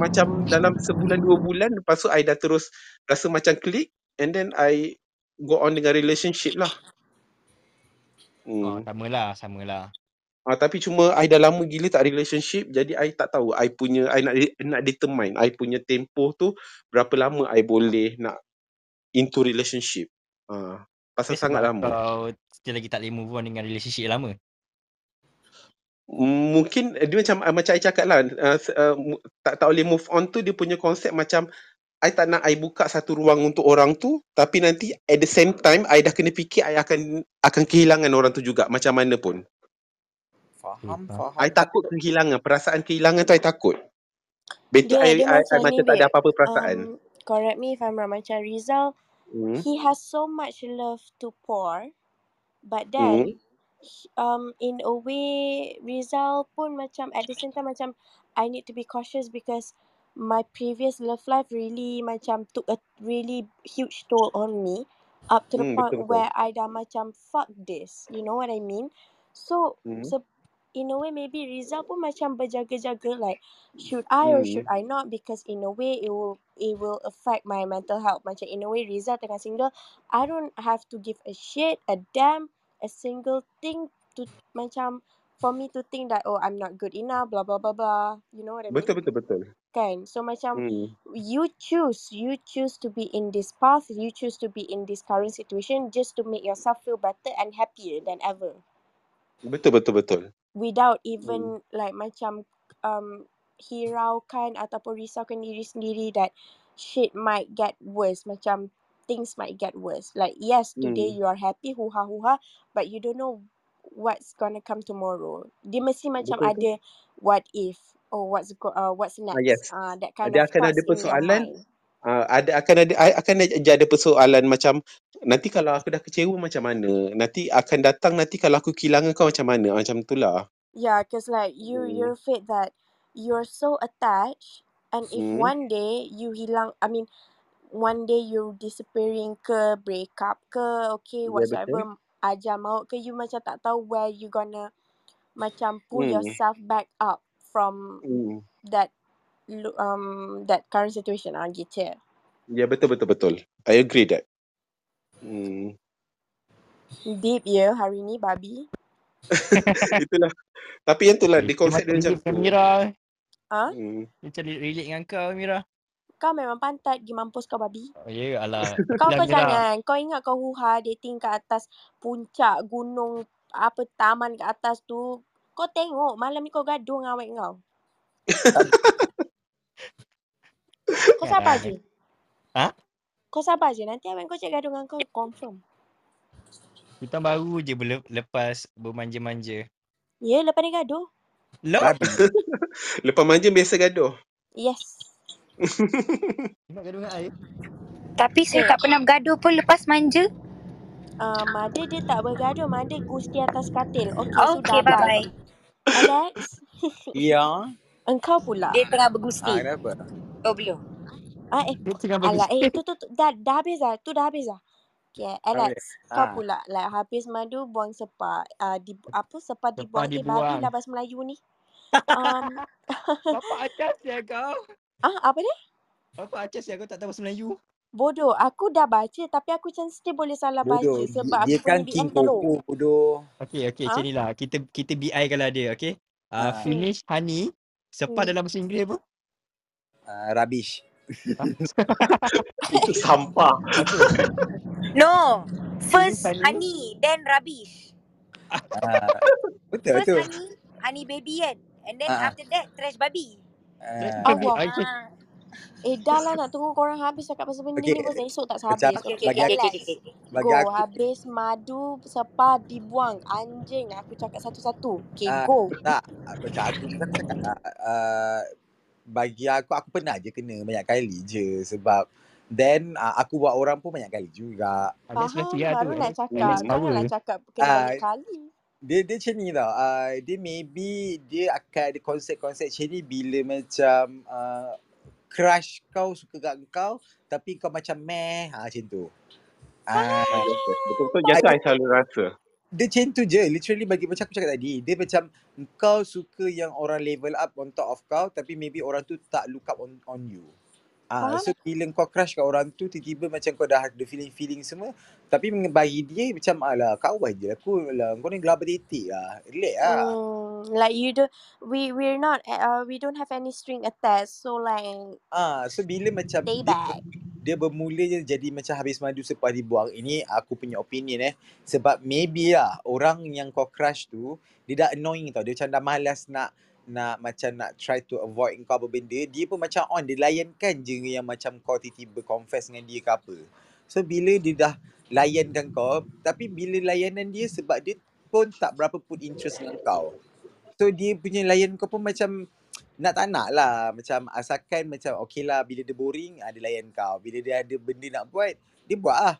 Speaker 3: macam dalam sebulan dua bulan lepas tu I dah terus rasa macam klik and then I go on dengan relationship lah.
Speaker 2: Oh,
Speaker 3: Hmm.
Speaker 2: samalah, samalah.
Speaker 3: Ah, tapi cuma I dah lama gila tak relationship jadi I tak tahu I punya I nak nak determine I punya tempoh tu berapa lama I boleh nak into relationship. Ah, pasal
Speaker 2: Eh,
Speaker 3: sangat lama.
Speaker 2: kau still lagi tak boleh move on dengan relationship lama?
Speaker 3: Mungkin dia macam ah, macam I cakap lah uh, uh, tak tak boleh move on tu dia punya konsep macam I tak nak I buka satu ruang untuk orang tu tapi nanti at the same time I dah kena fikir I akan akan kehilangan orang tu juga macam mana pun.
Speaker 1: Faham,
Speaker 2: Okay,
Speaker 1: faham.
Speaker 3: I takut kehilangan perasaan kehilangan tu I takut. Better
Speaker 7: Dia
Speaker 3: I,
Speaker 7: dia
Speaker 3: I, I
Speaker 7: macam ni
Speaker 3: macam tak ada apa-apa perasaan.
Speaker 7: Um, correct me if I'm wrong. Macam Rizal,
Speaker 3: Hmm.
Speaker 7: he has so much love to pour, but
Speaker 3: Hmm.
Speaker 7: then h- um in a way Rizal pun macam at the same time macam I need to be cautious because my previous love life really macam took a really huge toll on me up to the
Speaker 3: Hmm,
Speaker 7: point
Speaker 3: betul betul.
Speaker 7: where I dah macam fuck this. You know what I mean? So
Speaker 3: Hmm.
Speaker 7: so in a way maybe Rizal pun macam berjaga-jaga like should I or
Speaker 3: Hmm.
Speaker 7: should I not because in a way it will it will affect my mental health. Macam in a way Rizal tengah single, I don't have to give a shit, a damn, a single thing to macam for me to think that oh I'm not good enough, blah blah blah blah. You know what I mean?
Speaker 3: Betul betul betul.
Speaker 7: Kan? So macam
Speaker 3: Hmm.
Speaker 7: you choose, you choose to be in this path, you choose to be in this current situation just to make yourself feel better and happier than ever.
Speaker 3: Betul betul betul.
Speaker 7: Without
Speaker 3: Hmm.
Speaker 7: even like macam um hiraukan ataupun risaukan diri sendiri that shit might get worse. Macam things might get worse. Like yes, today
Speaker 3: Hmm.
Speaker 7: you are happy, huha huha, but you don't know what's gonna come tomorrow. Dia mesti macam
Speaker 3: Betul
Speaker 7: ada what if or what's go, uh, what's
Speaker 3: Ah
Speaker 7: next.
Speaker 3: yes.
Speaker 7: Ah uh, that kind
Speaker 3: Dia
Speaker 7: of
Speaker 3: akan ada persoalan uh, ada akan ada akan ada ada persoalan macam nanti kalau aku dah kecewa macam mana nanti akan datang nanti kalau aku kehilangan kau macam mana macam itulah
Speaker 7: Yeah, cause like you
Speaker 3: hmm.
Speaker 7: you're afraid that you're so attached and if
Speaker 3: Hmm.
Speaker 7: one day you hilang I mean one day you disappearing ke break up ke okay
Speaker 3: ya betul
Speaker 7: whatsoever ajal maut ke you macam tak tahu where you gonna macam pull
Speaker 3: hmm.
Speaker 7: yourself back up from
Speaker 3: Hmm.
Speaker 7: that um that current situation ah gitu.
Speaker 3: ya betul betul betul I agree that hmm.
Speaker 7: Deep ya hari ni babi.
Speaker 3: itulah tapi yang itulah di konsep dia macam tu
Speaker 2: Mira.
Speaker 7: Ah,
Speaker 3: hmm.
Speaker 2: Dia macam relate dengan kau, Mira.
Speaker 7: Kau memang pantat pergi mampus kau babi.
Speaker 2: Oh, ya, yeah, alah.
Speaker 7: Kau
Speaker 2: Lah,
Speaker 7: kau jangan. Kau ingat kau huha dating kat atas puncak gunung apa taman kat atas tu. Kau tengok malam ni kau gaduh dengan awet kau. Kau sabar
Speaker 2: Jangan.
Speaker 7: je.
Speaker 2: Ha?
Speaker 7: Kau sabar je. Nanti awet kau cek gaduh dengan kau confirm.
Speaker 2: Kita baru je berle- lepas bermanja-manja.
Speaker 7: Ya, lepas ni gaduh.
Speaker 1: Babi.
Speaker 3: lepas manja biasa gaduh
Speaker 7: Yes.
Speaker 2: Nak gaduh dengan air?
Speaker 6: Tapi saya
Speaker 7: Eh,
Speaker 6: tak pernah bergaduh pun lepas manja.
Speaker 7: uh, Mada dia tak bergaduh. Mada gusti atas katil. Okey,
Speaker 6: Okay,
Speaker 7: sudah. Bye.
Speaker 6: bye-bye.
Speaker 7: Alex,
Speaker 1: Ya.
Speaker 7: engkau pula.
Speaker 6: Dia tengah
Speaker 1: Ah,
Speaker 6: bergusti.
Speaker 1: kenapa?
Speaker 6: Oh, belum.
Speaker 7: Ah, eh,
Speaker 2: Dia tengah
Speaker 7: alah,
Speaker 2: bagus.
Speaker 7: eh, tu, tu, tu, dah, dah habis dah. Tu dah habis dah. Okay. Alex, kau
Speaker 1: Ah.
Speaker 7: pula like habis madu buang sepa. Uh, di apa sepa dibuang. Eh, babi lah bahasa Melayu ni. Um,
Speaker 2: Bapak acas ya kau.
Speaker 7: Ah, apa dia?
Speaker 2: Bapak acas ya kau tak tahu bahasa Melayu.
Speaker 7: Bodoh, aku dah baca tapi aku macam still boleh salah baca
Speaker 1: Bodoh.
Speaker 7: sebab
Speaker 1: Dia
Speaker 7: aku
Speaker 1: kan
Speaker 7: punya
Speaker 1: King
Speaker 7: BM.
Speaker 1: Koko bodoh.
Speaker 2: Okey, okey.
Speaker 7: Ha?
Speaker 2: Macam ni lah. Kita kita BI kalau ada, okey? Uh,
Speaker 1: Ah.
Speaker 2: finish honey. Sepa
Speaker 7: Hmm.
Speaker 2: dalam bahasa Inggeris apa?
Speaker 1: Ah, rubbish.
Speaker 2: Ha?
Speaker 3: itu sampah
Speaker 2: Apa?
Speaker 6: No. First
Speaker 2: honey.
Speaker 6: honey, then rubbish.
Speaker 1: Ah, betul
Speaker 6: First
Speaker 1: betul.
Speaker 6: honey, honey baby kan. And then
Speaker 1: Ah.
Speaker 6: after that, trash babi.
Speaker 1: Ah.
Speaker 7: Allah.
Speaker 2: Okay.
Speaker 6: Ah.
Speaker 7: Eh dah lah nak tunggu korang habis cakap pasal benda
Speaker 1: Okey.
Speaker 7: ni pasal esok tak habis.
Speaker 6: Okay,
Speaker 7: Okay,
Speaker 6: okay,
Speaker 1: bagi
Speaker 6: okay,
Speaker 1: aku
Speaker 6: okay, okay, okay.
Speaker 1: bagi
Speaker 7: Go,
Speaker 1: aku
Speaker 7: habis madu sepa dibuang. Anjing, aku cakap satu-satu. Okay,
Speaker 1: ah,
Speaker 7: go.
Speaker 1: tak aku kan aku cakap ah, uh, bagi aku aku pernah je kena banyak kali je sebab Then uh, aku buat orang pun banyak kali juga.
Speaker 7: Faham, baru nak cakap.
Speaker 2: Power.
Speaker 7: nak cakap kena
Speaker 1: Ah,
Speaker 7: banyak kali.
Speaker 1: Dia dia macam ni tau. Uh, dia maybe dia akan ada konsep-konsep macam ni bila macam uh, crush kau suka kat kau tapi kau macam meh ha, macam tu. Ah,
Speaker 3: Betul-betul tu I selalu rasa.
Speaker 1: dia macam tu je. Literally bagi macam aku cakap tadi. Dia macam kau suka yang orang level up on top of kau tapi maybe orang tu tak look up on on you. Ah,
Speaker 7: Faham?
Speaker 1: so bila kau crush kat orang tu tiba-tiba macam kau dah ada feeling-feeling semua tapi bagi dia macam alah kawan je aku lah kau ni gelap lah. Relax lah.
Speaker 7: Hmm, like you do, we we're not, uh, we don't have any string attached. So like,
Speaker 1: Ah, so bila macam
Speaker 7: stay
Speaker 1: dia
Speaker 7: back.
Speaker 1: dia bermula je jadi macam habis madu sepah dibuang. Ini aku punya opinion eh. Sebab maybe lah orang yang kau crush tu dia dah annoying tau. Dia macam dah malas nak nak macam nak try to avoid kau apa benda. Dia pun macam on. Dia layankan je yang macam kau tiba-tiba confess dengan dia ke apa. So bila dia dah layankan kau. Tapi bila layanan dia sebab dia pun tak berapa put interest dengan kau. So dia punya layan kau pun macam nak tak nak lah macam asalkan macam okey lah bila dia boring ada layan kau bila dia ada benda nak buat dia buat lah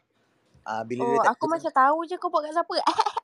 Speaker 1: ah, bila
Speaker 7: Oh,
Speaker 1: dia tak
Speaker 7: aku macam tahu je kau buat kat siapa.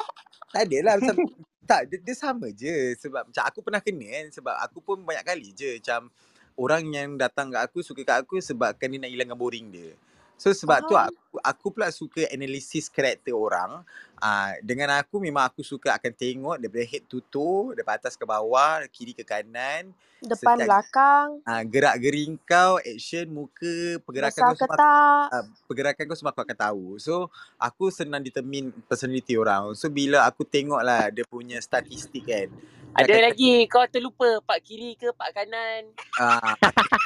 Speaker 1: tak ada lah macam tak dia, dia sama je sebab macam aku pernah kena kan sebab aku pun banyak kali je macam orang yang datang kat aku suka kat aku sebabkan dia nak hilangkan boring dia so sebab tu
Speaker 7: Faham?
Speaker 1: aku aku pula suka analisis karakter orang ah dengan aku memang aku suka akan tengok daripada head to toe daripada atas ke bawah kiri ke kanan
Speaker 7: Depan,
Speaker 1: setiap
Speaker 7: belakang,
Speaker 1: Ah, gerak-gering kau, action, muka, pergerakan
Speaker 7: besar
Speaker 1: kau semua
Speaker 7: tak.
Speaker 1: ah, pergerakan kau semua aku akan tahu. So, aku senang determine personality orang. So, bila aku tengok lah dia punya statistik kan.
Speaker 5: Ada
Speaker 1: akan
Speaker 5: lagi kau terlupa part kiri ke part kanan.
Speaker 1: ah,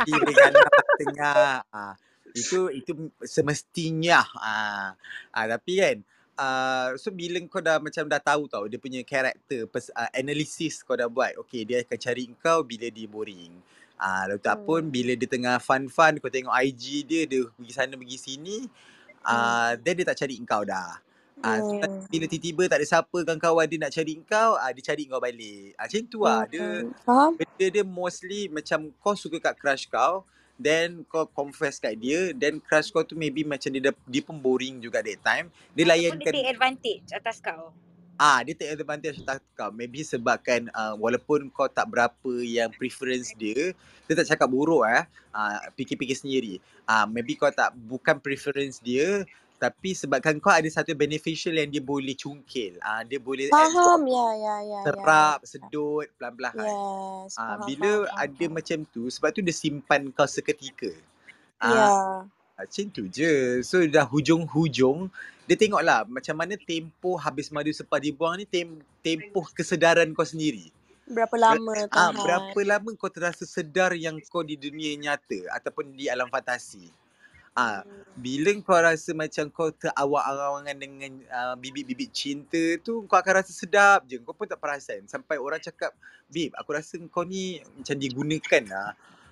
Speaker 1: kiri kanan, tengah. Ah, itu itu semestinya. Ah, ah, tapi kan, Uh, so bila kau dah macam dah tahu tau dia punya karakter pers- uh, analisis kau dah buat okay dia akan cari kau bila dia boring Ah, uh, lepas tu
Speaker 7: Hmm.
Speaker 1: pun bila dia tengah fun-fun kau tengok IG dia dia pergi sana pergi sini ah uh, then dia tak cari kau dah. Ah uh, so,
Speaker 7: Hmm.
Speaker 1: bila tiba-tiba tak ada siapa kawan-kawan dia nak cari kau, ah uh, dia cari kau balik. Ah uh, macam tu lah. Dia
Speaker 7: Hmm. Faham?
Speaker 1: benda dia mostly macam kau suka kat crush kau then kau confess kat dia then crush kau tu maybe macam dia dia pun boring juga that time. Dia
Speaker 6: Ataupun dia take advantage atas kau.
Speaker 1: ah dia take advantage atas kau. Maybe sebabkan uh, walaupun kau tak berapa yang preference dia dia tak cakap buruk eh. Ah fikir-fikir sendiri. Ah maybe kau tak bukan preference dia tapi sebabkan kau ada satu beneficial yang dia boleh cungkil ah dia boleh
Speaker 7: Faham? Ya, ya, ya, ya.
Speaker 1: serap sedut pelan-pelan
Speaker 7: Yes,
Speaker 1: Ah,
Speaker 7: faham,
Speaker 1: bila
Speaker 7: faham,
Speaker 1: ada
Speaker 7: faham.
Speaker 1: macam tu sebab tu dia simpan kau seketika. Ah,
Speaker 7: Ya.
Speaker 1: macam tu je. So dah hujung-hujung dia tengoklah macam mana tempoh habis madu sepah dibuang ni tem tempoh kesedaran kau sendiri.
Speaker 7: Berapa
Speaker 1: Ber-
Speaker 7: lama
Speaker 1: Ah,
Speaker 7: tahan.
Speaker 1: berapa lama kau terasa sedar yang kau di dunia nyata ataupun di alam fantasi. Ah, bila kau rasa macam kau terawang-awangan dengan uh, bibit-bibit cinta tu kau akan rasa sedap je. Kau pun tak perasan sampai orang cakap, "Babe, aku rasa kau ni macam digunakan lah."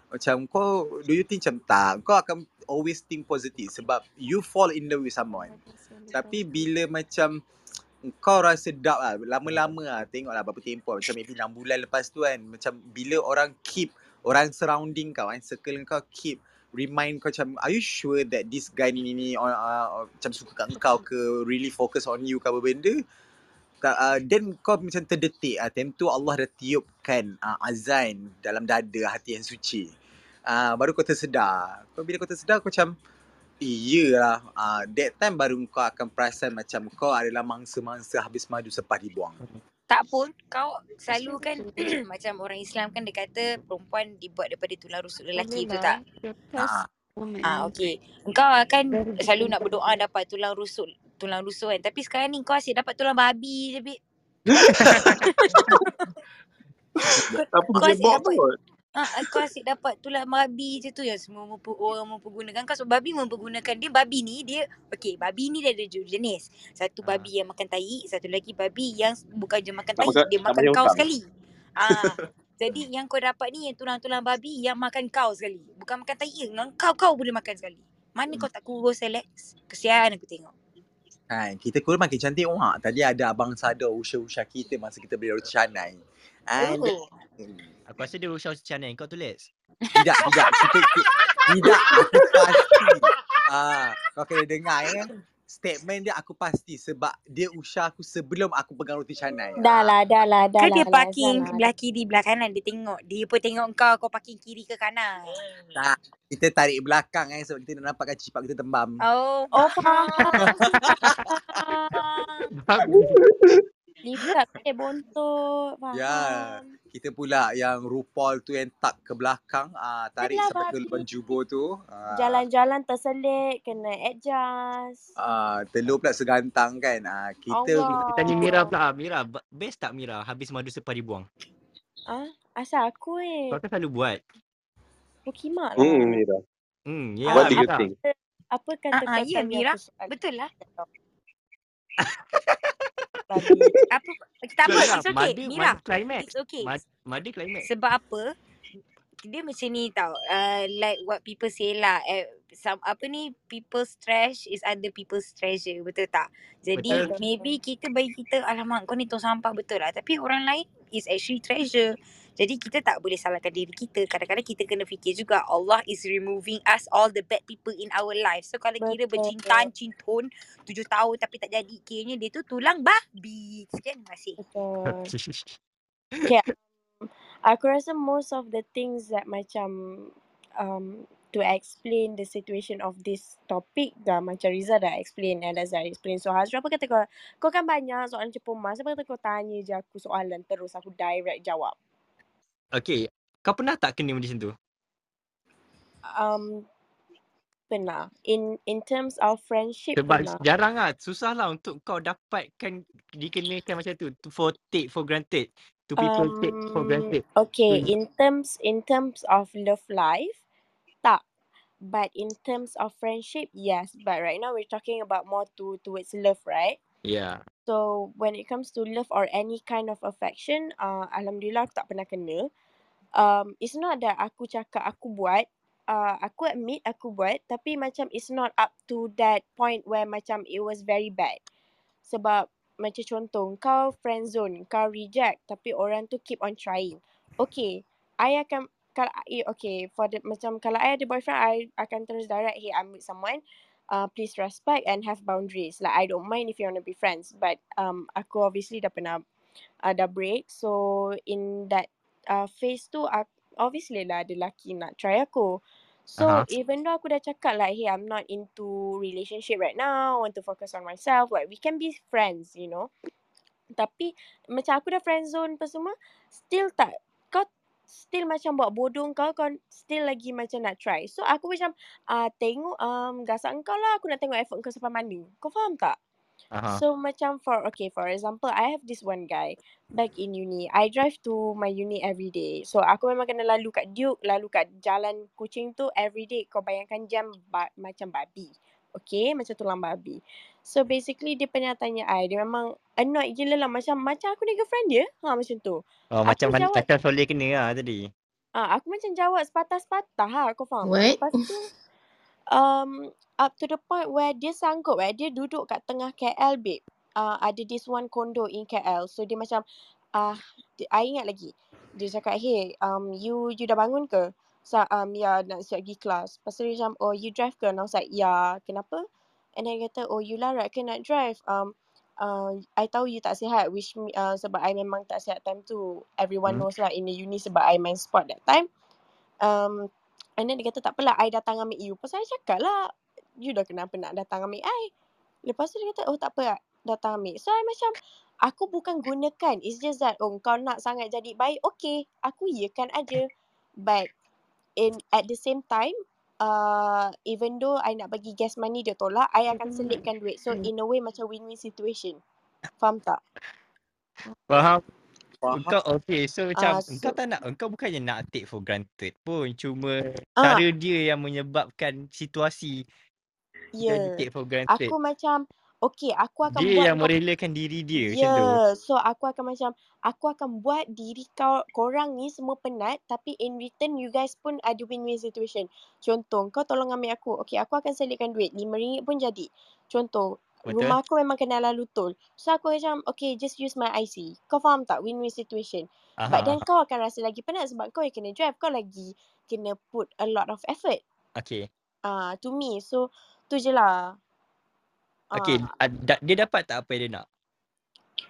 Speaker 1: Macam kau do you think macam tak? Kau akan always think positive sebab you fall in love with someone. Tapi bila macam kau rasa doubt lah lama-lama lah tengoklah berapa tempoh macam maybe 6 bulan lepas tu kan macam bila orang keep orang surrounding kau kan circle kau keep remind kau macam are you sure that this guy ni ni, ni uh, uh, macam suka kat kau ke really focus on you ke apa benda? Uh, then kau macam terdetik ah time tu Allah dah tiupkan uh, azan dalam dada hati yang suci. Uh, baru kau tersedar. Kau bila kau tersedar kau macam Iyalah, uh, that time baru kau akan perasan macam kau adalah mangsa-mangsa habis madu sepah dibuang.
Speaker 6: Tak pun kau selalu kan macam orang Islam kan dia kata perempuan dibuat daripada tulang rusuk lelaki betul tak?
Speaker 1: Ah,
Speaker 6: Ah okey. Engkau akan selalu nak berdoa dapat tulang rusuk tulang rusuk kan. Tapi sekarang ni kau asyik dapat tulang babi je bib.
Speaker 3: Apa
Speaker 6: Kau asyik
Speaker 3: jebok
Speaker 6: dapat Ah, kau asyik dapat tulang babi je tu yang semua mempu, orang mempergunakan. Kau sebab babi mempergunakan dia babi ni dia okey babi ni dia ada dua jenis. Satu
Speaker 2: Ah.
Speaker 6: babi yang makan tai satu lagi babi yang bukan je makan
Speaker 3: Tak
Speaker 6: tai
Speaker 3: makan,
Speaker 6: dia makan kau
Speaker 3: hutang.
Speaker 6: sekali. Ah jadi yang kau dapat ni yang tulang-tulang babi yang makan kau sekali. Bukan makan tai je dengan kau kau boleh makan sekali. Mana kau tak kurus Alex kesian aku tengok.
Speaker 1: Kan, kita kurang makin cantik. Wak. Tadi ada abang Sada usha-usha kita masa kita beli roti canai. And
Speaker 6: oh
Speaker 2: Aku rasa dia usah channel kau tu Lex.
Speaker 1: tidak, tidak. Kita, kita, tidak, aku pasti. Ah, kau kena dengar ya. Statement dia aku pasti sebab dia usah aku sebelum aku pegang roti canai.
Speaker 7: Dah lah, dah lah, dah
Speaker 6: Kan
Speaker 7: lah.
Speaker 6: dia
Speaker 7: Laz, dah
Speaker 6: parking
Speaker 7: lah.
Speaker 6: belah kiri, belah kanan. Dia tengok. Dia pun tengok kau, kau parking kiri ke kanan.
Speaker 1: Tak, kita tarik belakang eh sebab kita nak nampakkan cipak kita tembam.
Speaker 6: Oh,
Speaker 7: Oh, Lipat pakai bontot.
Speaker 1: Ya,
Speaker 7: Faham.
Speaker 1: kita pula yang RuPaul tu yang tak ke belakang, ah tarik
Speaker 7: Yelah,
Speaker 1: sampai ke lubang jubur tu. Ah,
Speaker 7: Jalan-jalan terselit, kena adjust.
Speaker 1: ah telur pula segantang kan. Ah kita
Speaker 7: Allah.
Speaker 2: Tanya Mira pula. ah, Mira, best tak Mira habis madu separi buang?
Speaker 7: Ah, asal aku eh.
Speaker 2: Kau kan selalu buat.
Speaker 7: Pukimak
Speaker 3: Hmm,
Speaker 7: lah.
Speaker 3: Mira.
Speaker 2: Hmm, ya
Speaker 3: What do you think?
Speaker 7: Apa
Speaker 6: ah,
Speaker 7: kata-kata
Speaker 6: ya,
Speaker 7: yang
Speaker 6: Mira. betul lah.
Speaker 7: Babi.
Speaker 6: Apa, tak apa, it's okay.
Speaker 2: Madu,
Speaker 6: Mira,
Speaker 2: madu climax.
Speaker 6: it's okay.
Speaker 2: Mad, madu climax.
Speaker 6: Sebab apa? Dia macam ni tau. Uh, like what people say lah. Eh, some, apa ni, people's trash is other people's treasure. Betul tak? Jadi
Speaker 2: Betul.
Speaker 6: maybe kita bagi kita, alamak kau ni tong sampah betul lah. Tapi orang lain is actually treasure. Jadi kita tak boleh salahkan diri kita. Kadang-kadang kita kena fikir juga Allah is removing us all the bad people in our life. So kalau kira
Speaker 7: Betul.
Speaker 6: bercintan, cintun, tujuh tahun tapi tak jadi, kiranya dia tu tulang babi. Sekian.
Speaker 7: Betul. Okay. um, Aku rasa most of the things that macam um, to explain the situation of this topic dah macam Riza dah explain and Azhar explain. So Hazra apa kata kau, kau kan banyak soalan cepu mas. Apa kata kau tanya je aku soalan terus aku direct jawab.
Speaker 2: Okay. Kau pernah tak kena macam tu?
Speaker 7: Um, pernah. In in terms of friendship
Speaker 2: Sebab
Speaker 7: pernah.
Speaker 2: jarang lah. Susah lah untuk kau dapatkan dikenakan macam tu. For take for granted. To people take for
Speaker 7: Um,
Speaker 2: granted.
Speaker 7: okay,
Speaker 2: Hmm.
Speaker 7: in terms in terms of love life, tak. But in terms of friendship, yes. But right now we're talking about more to towards love, right?
Speaker 2: Yeah.
Speaker 7: So when it comes to love or any kind of affection, uh, alhamdulillah aku tak pernah kena. Um, it's not that aku cakap aku buat. Uh, aku admit aku buat, tapi macam it's not up to that point where macam it was very bad. Sebab macam contoh, kau friend zone, kau reject, tapi orang tu keep on trying. Okay, I akan kalau I, okay for the macam kalau I ada boyfriend, I akan terus direct, hey I'm with someone, uh, please respect and have boundaries. Like I don't mind if you want to be friends, but um aku obviously dah pernah uh, dah break. So in that uh, phase tu, aku, obviously lah ada lelaki nak try aku. So
Speaker 2: Aha.
Speaker 7: even though aku dah cakap like, hey I'm not into relationship right now, I want to focus on myself, like we can be friends, you know. Tapi macam aku dah friend zone apa semua, still tak, kau still macam buat bodoh kau, kau still lagi macam nak try. So aku macam, uh, tengok um, gasak kau lah, aku nak tengok effort kau sampai mana. Kau faham tak?
Speaker 2: Aha.
Speaker 7: So macam for okay for example I have this one guy back in uni. I drive to my uni every day. So aku memang kena lalu kat Duke, lalu kat jalan kucing tu every day. Kau bayangkan jam ba- macam babi. Okay, macam tulang babi. So basically dia pernah tanya I, dia memang annoyed gila lah macam macam aku ni girlfriend dia. Ha macam tu.
Speaker 2: Oh,
Speaker 7: Aku
Speaker 2: macam
Speaker 7: jawab
Speaker 2: kacau soleh kena lah tadi.
Speaker 7: Ah, aku macam jawab sepatah-sepatah ha, kau faham?
Speaker 4: What?
Speaker 7: Lepas tu um up to the point where dia sanggup eh dia duduk kat tengah KL babe. Uh, ada this one condo in KL. So dia macam ah uh, I ingat lagi. Dia cakap, "Hey, um you you dah bangun ke?" So, um ya nak siap pergi kelas. Lepas tu dia macam, "Oh, you drive ke?" And I was like, "Ya, kenapa?" And then dia kata, "Oh, you larat ke nak drive?" Um uh, I tahu you tak sihat which me, uh, sebab I memang tak sihat time tu. Everyone
Speaker 2: Hmm.
Speaker 7: knows lah in the uni sebab I main sport that time. Um, and then dia kata tak apalah I datang ambil you. Pasal I cakap lah you dah kenapa nak datang ambil I. Lepas tu dia kata oh tak apa datang ambil. So I macam aku bukan gunakan. It's just that oh kau nak sangat jadi baik. Okay aku iyakan aja. But in at the same time uh, even though I nak bagi gas money dia tolak I akan selitkan duit. So in a way macam win-win situation. Faham tak?
Speaker 2: Faham?
Speaker 1: Faham.
Speaker 2: Engkau okay so
Speaker 7: Ah,
Speaker 2: macam engkau
Speaker 7: so
Speaker 2: tak nak engkau bukannya nak take for granted pun cuma
Speaker 7: ah
Speaker 2: cara dia yang menyebabkan situasi jadi
Speaker 7: yeah.
Speaker 2: take for granted.
Speaker 7: Aku macam okay aku akan
Speaker 2: Dia
Speaker 7: buat
Speaker 2: yang merelakan diri dia macam tu.
Speaker 7: Yeah, so aku akan macam aku akan buat diri kau korang ni semua penat tapi in return you guys pun ada win-win situation. Contoh kau tolong ambil aku. Okay, aku akan selitkan duit RM5 pun jadi. Contoh
Speaker 2: Betul?
Speaker 7: rumah aku memang kena lalu tol. So aku macam okay just use my IC. Kau faham tak win-win situation. But
Speaker 2: Aha,
Speaker 7: then
Speaker 2: aha.
Speaker 7: kau akan rasa lagi penat sebab kau yang kena drive. Kau lagi kena put a lot of effort
Speaker 2: Okay.
Speaker 7: uh, to me. So Tu je lah.
Speaker 2: Okay,
Speaker 7: Ah,
Speaker 2: ah, da- dia dapat tak apa yang dia nak?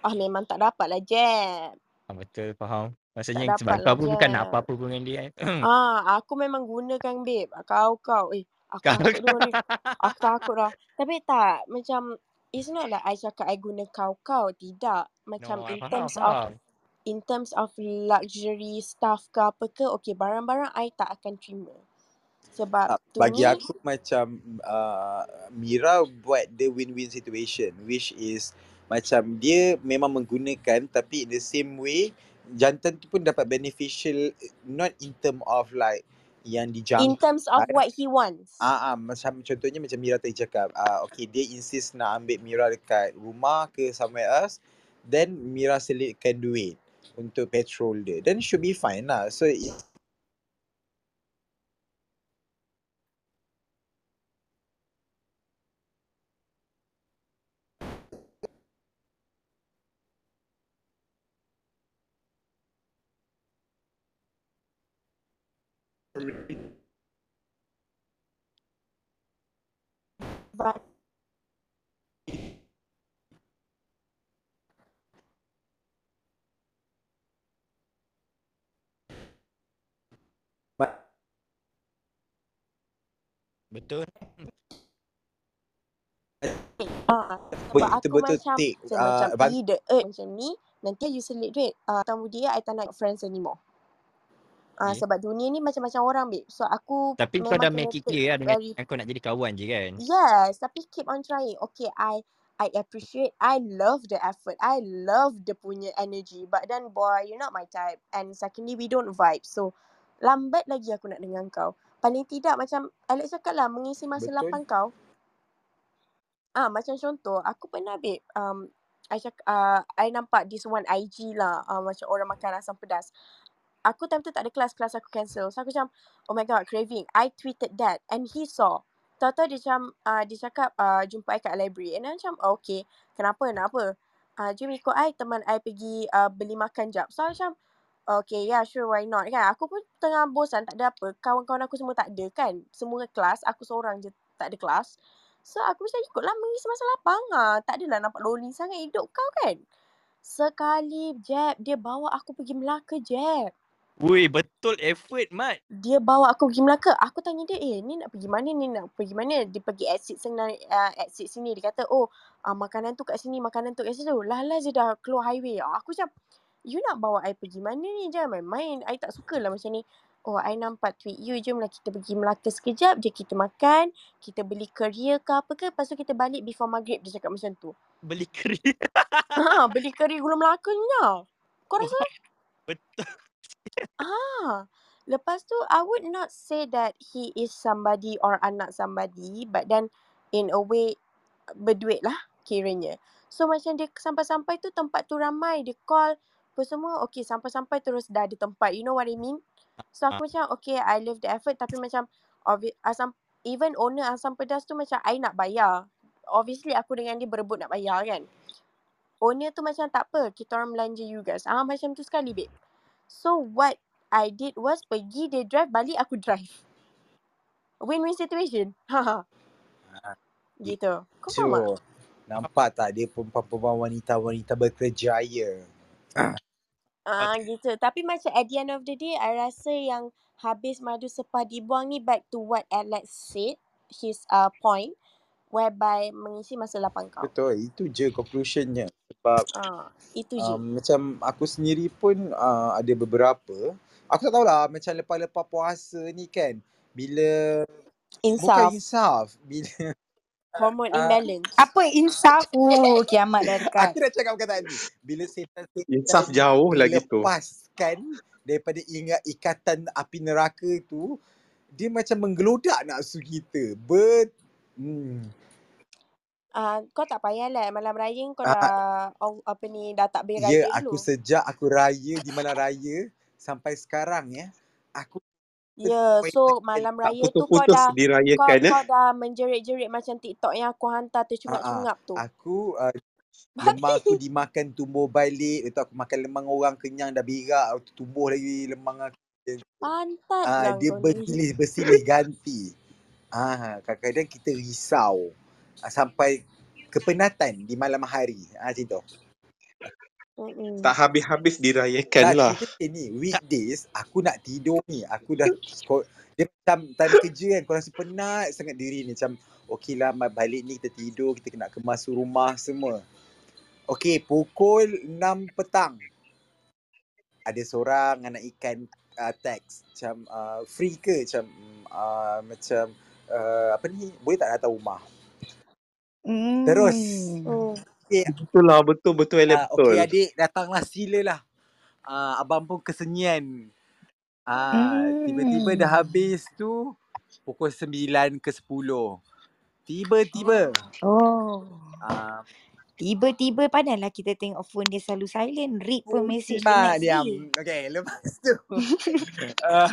Speaker 7: ah memang tak dapat lah Jeb.
Speaker 2: Ah, betul, faham.
Speaker 7: Tak
Speaker 2: Maksudnya sebab
Speaker 7: dapat
Speaker 2: kau
Speaker 7: lah
Speaker 2: pun bukan nak
Speaker 7: Jeb.
Speaker 2: apa-apa pun dengan dia kan.
Speaker 7: Ah, aku memang gunakan babe. Kau kau. Eh, aku
Speaker 2: Kau
Speaker 7: takut ni. Aku takut dah. Tapi tak, macam it's not like I cakap I guna kau-kau. Tidak. Macam
Speaker 2: No,
Speaker 7: in
Speaker 2: faham,
Speaker 7: terms of
Speaker 2: faham.
Speaker 7: in terms of luxury stuff ke apa ke, okay, barang-barang I tak akan terima. Sebab
Speaker 1: Tak,
Speaker 7: to
Speaker 1: bagi
Speaker 7: me,
Speaker 1: aku macam uh, Mira buat the win-win situation which is macam dia memang menggunakan tapi in the same way jantan tu pun dapat beneficial not in term of like yang
Speaker 7: in
Speaker 1: dijangkit
Speaker 7: terms of what he wants.
Speaker 1: Ah, ah, macam contohnya macam Mira tadi cakap, ah, okay dia insist nak ambil Mira dekat rumah ke somewhere else, then Mira selitkan duit untuk petrol dia, then should be fine lah. So
Speaker 7: But
Speaker 1: but
Speaker 2: Betul.
Speaker 7: ah, sebab aku
Speaker 1: betul-betul
Speaker 7: macam
Speaker 1: take
Speaker 7: macam,
Speaker 1: uh,
Speaker 7: macam be the urge macam ni, nanti you selit duit. Ah, tamu dia, I tak nak friends anymore. Ah,
Speaker 2: Okay.
Speaker 7: sebab dunia ni macam-macam orang, babe. So, aku
Speaker 2: Tapi kau dah make it clear lah dengan
Speaker 7: very
Speaker 2: kau nak jadi kawan je kan?
Speaker 7: Yes, tapi keep on trying. Okay, I I appreciate, I love the effort. I love the punya energy. But then, boy, you're not my type. And secondly, we don't vibe. So, lambat lagi aku nak dengan kau. Paling tidak macam Alex cakap lah, mengisi masa
Speaker 1: betul.
Speaker 7: lapang kau. Ah, macam contoh, aku pernah babe, um, I cakap, uh, I nampak this one IG lah, uh, macam orang makan asam pedas. Aku time tu tak ada kelas, kelas aku cancel. So aku macam, oh my god, craving. I tweeted that and he saw. Tahu-tahu dia macam, uh, dia cakap uh, jumpa I kat library. And I macam, oh, okay, kenapa, nak apa? Uh, jom ikut I, teman I pergi uh, beli makan jap. So macam, okay, yeah, sure, why not kan. Aku pun tengah bosan, tak ada apa. Kawan-kawan aku semua tak ada kan. Semua kelas, aku seorang je tak ada kelas. So aku macam ikutlah mengisi masa lapang. Ha, tak adalah nampak lonely sangat hidup kau kan. Sekali Jeb, dia bawa aku pergi Melaka Jeb.
Speaker 2: Wui, betul effort, Mat.
Speaker 7: Dia bawa aku pergi Melaka. Aku tanya dia, eh ni nak pergi mana ni nak pergi mana? Dia pergi exit sana, uh, exit sini. Dia kata, oh uh, makanan tu kat sini, makanan tu kat situ. Lah lah je dah keluar highway. Aku macam, you nak bawa I pergi mana ni? Jangan main-main. I tak suka lah macam ni. Oh, I nampak tweet you. Jomlah kita pergi Melaka sekejap je. Kita makan. Kita beli courier ke apa ke. Lepas tu kita balik before maghrib. Dia cakap macam tu.
Speaker 2: Beli keri.
Speaker 7: Ha, beli kari gula Melaka ni lah. Kau rasa
Speaker 2: betul.
Speaker 7: Ah, lepas tu I would not say that he is somebody or anak somebody, but then in a way berduit lah kiranya. So macam dia sampai-sampai tu tempat tu ramai, dia call apa semua, okay sampai-sampai terus dah ada tempat, you know what I mean? So aku macam okay I love the effort tapi macam obvi- asam even owner asam pedas tu macam I nak bayar. Obviously aku dengan dia berebut nak bayar kan. Owner tu macam tak apa, kita orang belanja you guys. Ah macam tu sekali babe. So what I did was pergi dia drive balik aku drive. Win-win situation. Ha
Speaker 1: Ah,
Speaker 7: gitu. Kau faham tak?
Speaker 1: Nampak tak dia perempuan-perempuan wanita-wanita berkerjaya.
Speaker 7: Ah gitu. Tapi macam at the end of the day I rasa yang habis madu sepah dibuang ni back to what Alex said his uh, point whereby mengisi masa lapang kau.
Speaker 1: Betul, itu je conclusionnya. Sebab
Speaker 7: Ah itu je.
Speaker 1: um, macam aku sendiri pun uh, ada beberapa. Aku tak tahulah macam lepas-lepas puasa ni kan. Bila bukan
Speaker 7: Insaf.
Speaker 1: insaf. Bila
Speaker 7: Hormone
Speaker 1: uh,
Speaker 7: imbalance.
Speaker 6: Apa insaf? Uh, kiamat dah dekat.
Speaker 1: aku nak cakap perkataan ni. Bila setan-setan
Speaker 3: Insaf jauh lagi tu.
Speaker 1: dilepaskan daripada ingat ikatan api neraka tu, dia macam menggelodak nafsu kita. Bet hmm.
Speaker 7: Ah kau tak payahlah malam raya kau
Speaker 1: Ah,
Speaker 7: dah oh, apa ni dah tak
Speaker 1: Ya,
Speaker 7: beraya
Speaker 1: aku
Speaker 7: dulu.
Speaker 1: sejak aku raya di malam raya sampai sekarang ya. Aku
Speaker 7: Ya, so
Speaker 1: kepoingan
Speaker 7: malam
Speaker 1: tak
Speaker 7: raya tu kau
Speaker 3: Putus-putus
Speaker 7: dah kau
Speaker 3: dirayakan eh.
Speaker 7: kau dah menjerit-jerit macam TikTok yang aku hantar
Speaker 1: ah, ah,
Speaker 7: tercungap-cungap tu.
Speaker 1: aku uh, lemang aku dimakan tumbuh balik, lepas tu aku makan lemang orang kenyang dah berak, lepas tu tumbuh lagi lemang aku.
Speaker 7: Pantat
Speaker 1: Ah,
Speaker 7: lah
Speaker 1: dia
Speaker 7: kau ni.
Speaker 1: bersilih bersilih ganti. Ah, kadang-kadang kita risau ah, sampai kepenatan di malam hari. Ah, macam tu.
Speaker 7: Mm-mm.
Speaker 3: Tak habis-habis dirayakan
Speaker 1: Tak,
Speaker 3: lah.
Speaker 1: cerita dia ni, weekdays aku nak tidur ni. Aku dah ko- dia macam time kerja kan kau rasa penat sangat diri ni macam okey lah ma- balik ni kita tidur, kita kena kemas rumah semua. Okey, pukul 6 petang. Ada seorang anak ikan uh, teks macam uh, free ke macam uh, macam uh, apa ni boleh tak datang rumah. Terus
Speaker 6: Hmm.
Speaker 7: Oh.
Speaker 1: okey
Speaker 3: Betul lah, betul betul Ella
Speaker 1: uh,
Speaker 3: betul.
Speaker 1: okey adik datanglah silalah. Uh, abang pun kesenyian. Ah, tiba-tiba dah
Speaker 6: Hmm.
Speaker 1: habis tu pukul 9 ke 10. Tiba-tiba
Speaker 6: Oh.
Speaker 1: ah
Speaker 6: Tiba-tiba pandailah kita tengok phone dia selalu silent. Read pun message
Speaker 1: mak
Speaker 6: next
Speaker 1: diam. Okey, lepas tu ah,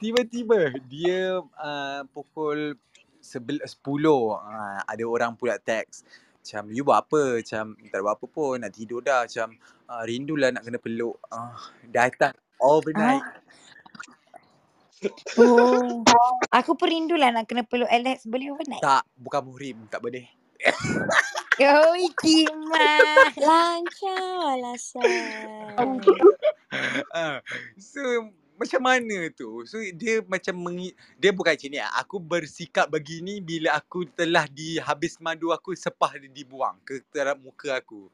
Speaker 1: tiba-tiba dia uh, pukul sebel- 10 uh, ada orang pula teks macam you buat apa macam tak ada buat apa pun nak tidur dah macam uh, rindulah nak kena peluk uh, datang overnight
Speaker 6: Ah. Oh. Aku perindulah nak kena peluk Alex. Boleh overnight?
Speaker 1: tak bukan muhrim tak boleh
Speaker 6: Oi, Kima.
Speaker 7: Lancar lah.
Speaker 1: Ah, so macam mana tu? So dia macam mengi, dia bukan macam ni. ah. Aku bersikap begini bila aku telah dihabis madu aku sepah dia dibuang ke terhadap muka aku.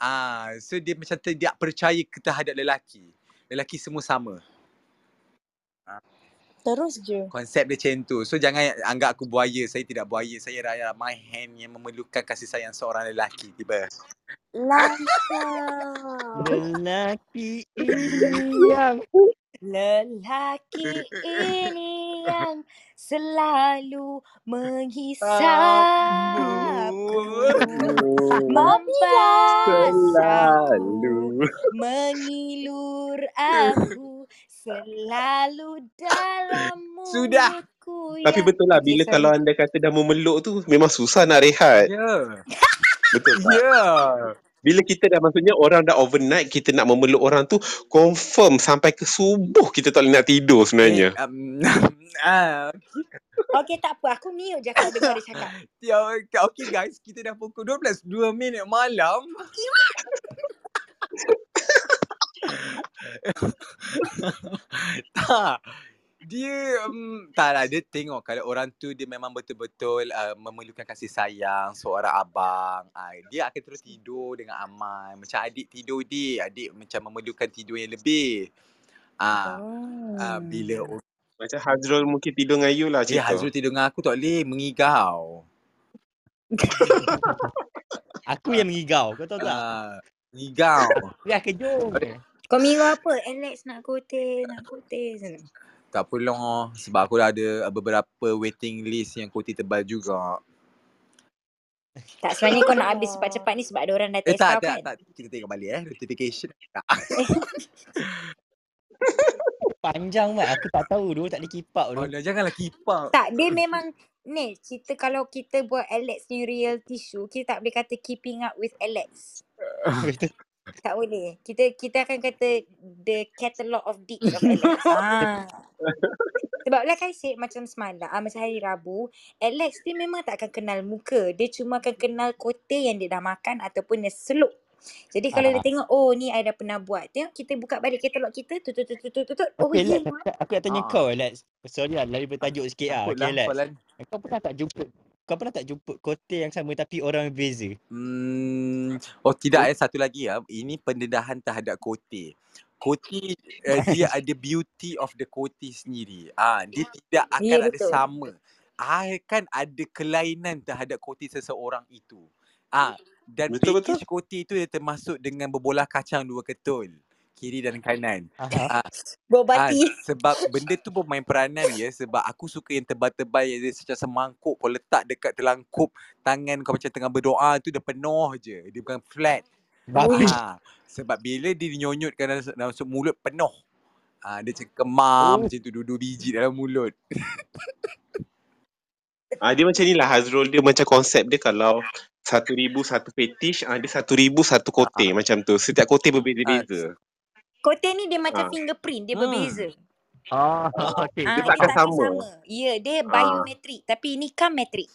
Speaker 1: Ah, so dia macam tidak percaya terhadap lelaki. Lelaki semua sama.
Speaker 7: Terus je.
Speaker 1: Konsep dia macam tu. So jangan anggap aku buaya. Saya tidak buaya. Saya raya my hand yang memerlukan kasih sayang seorang lelaki. Tiba.
Speaker 7: Lancar.
Speaker 2: Lelaki ini yang
Speaker 6: Lelaki ini yang selalu menghisapku, membasahku, mengilur aku, selalu dalam
Speaker 1: Sudah.
Speaker 6: mulutku
Speaker 3: Tapi
Speaker 6: yang-
Speaker 3: betul lah bila
Speaker 6: sorry.
Speaker 3: kalau anda kata dah memeluk tu memang susah nak rehat.
Speaker 1: Ya. Yeah.
Speaker 3: Betul tak?
Speaker 1: Ya.
Speaker 3: Bila kita dah maksudnya orang dah overnight kita nak memeluk orang tu confirm sampai ke subuh kita tak boleh nak tidur sebenarnya.
Speaker 1: Eh, um, ah,
Speaker 6: Okay, tak apa. Aku mute je kalau dengar dia cakap.
Speaker 1: Ya, okay guys, kita dah pukul 12, 2 minit malam. tak. Dia um, tak lah dia tengok kalau orang tu dia memang betul-betul uh, memerlukan kasih sayang seorang abang. Uh, dia akan terus tidur dengan aman. Macam adik tidur dia, adik macam memerlukan tidur yang lebih. Ah, uh, uh, bila
Speaker 6: Oh.
Speaker 3: Macam Hazrul mungkin tidur dengan you lah
Speaker 1: eh
Speaker 3: cerita.
Speaker 1: Hazrul tidur dengan aku tak boleh mengigau.
Speaker 2: Aku yang mengigau. Kau tahu tak?
Speaker 1: Ah, mengigau.
Speaker 2: Ya kejung.
Speaker 6: Kau minggu apa? Alex nak kote, nak kote.
Speaker 1: Tak apalah sebab aku dah ada beberapa waiting list yang koti tebal juga.
Speaker 6: Tak sebenarnya kau nak habis cepat-cepat ni sebab ada orang dah
Speaker 1: Eh
Speaker 6: test
Speaker 1: tak,
Speaker 6: kau
Speaker 1: tak,
Speaker 6: kan?
Speaker 1: tak. Kita tengok balik eh. Notification. Tak.
Speaker 2: Panjang mat. Aku tak tahu dulu tak boleh keep up
Speaker 1: Oh,
Speaker 2: dulu.
Speaker 1: dah, janganlah keep up.
Speaker 6: Tak, dia memang ni cerita kalau kita buat Alex ni reality show, kita tak boleh kata keeping up with Alex. Tak boleh. Kita kita akan kata the catalogue of deeds of Alex. ha. Sebab like I said macam semalam, ah, macam hari Rabu, Alex dia memang tak akan kenal muka. Dia cuma akan kenal kote yang dia dah makan ataupun dia seluk. Jadi kalau dia
Speaker 2: Ah.
Speaker 6: tengok, oh ni I dah pernah buat. Tengok kita buka balik katalog kita, tu tu tu tu tu tu. tu. Oh
Speaker 2: Okay. Lex, aku, aku nak tanya
Speaker 1: Ah.
Speaker 2: kau, Lex. Sorry lah, lari bertajuk sikit lah. Okay,
Speaker 1: lah
Speaker 2: Lex.
Speaker 1: soalan.
Speaker 2: Kau pernah tak jumpa kau pernah tak jumpa kote yang sama tapi orang berbeza?
Speaker 1: Hmm, oh tidak eh satu lagi ya. Ini pendedahan terhadap kote. Kote uh, dia ada beauty of the kote sendiri. Ah, dia tidak akan
Speaker 6: Ya,
Speaker 1: ada
Speaker 6: betul.
Speaker 1: sama. Akan ada kelainan terhadap kote seseorang itu. Ah, dan
Speaker 3: Betul,
Speaker 1: package kote itu dia termasuk dengan berbolah kacang dua ketul. Kiri dan kanan.
Speaker 2: Aha.
Speaker 1: Ah,
Speaker 6: Berbati.
Speaker 1: Ah, sebab benda tu pun main peranan ya sebab aku suka yang tebal-tebal yang dia macam semangkuk kau letak dekat telangkup tangan kau macam tengah berdoa tu dia penuh je dia bukan flat ah sebab bila dia nyonyotkan dalam, dalam masuk mulut penuh ah dia macam kemam
Speaker 2: Oh.
Speaker 1: macam tu dua-dua biji dalam mulut
Speaker 3: Ah, dia macam ni lah Hazrul dia macam konsep dia kalau satu ribu satu fetish, ah, dia satu ribu satu kote
Speaker 1: Ah.
Speaker 3: macam tu. Setiap kote berbeza-beza.
Speaker 6: Kote ni dia macam
Speaker 3: Ah.
Speaker 6: fingerprint, dia
Speaker 1: Hmm.
Speaker 6: berbeza.
Speaker 2: Oh, okey.
Speaker 6: Ah, dia
Speaker 3: takkan sama.
Speaker 6: sama. Ya, dia
Speaker 3: Ah.
Speaker 6: biometrik tapi ini kan metrik.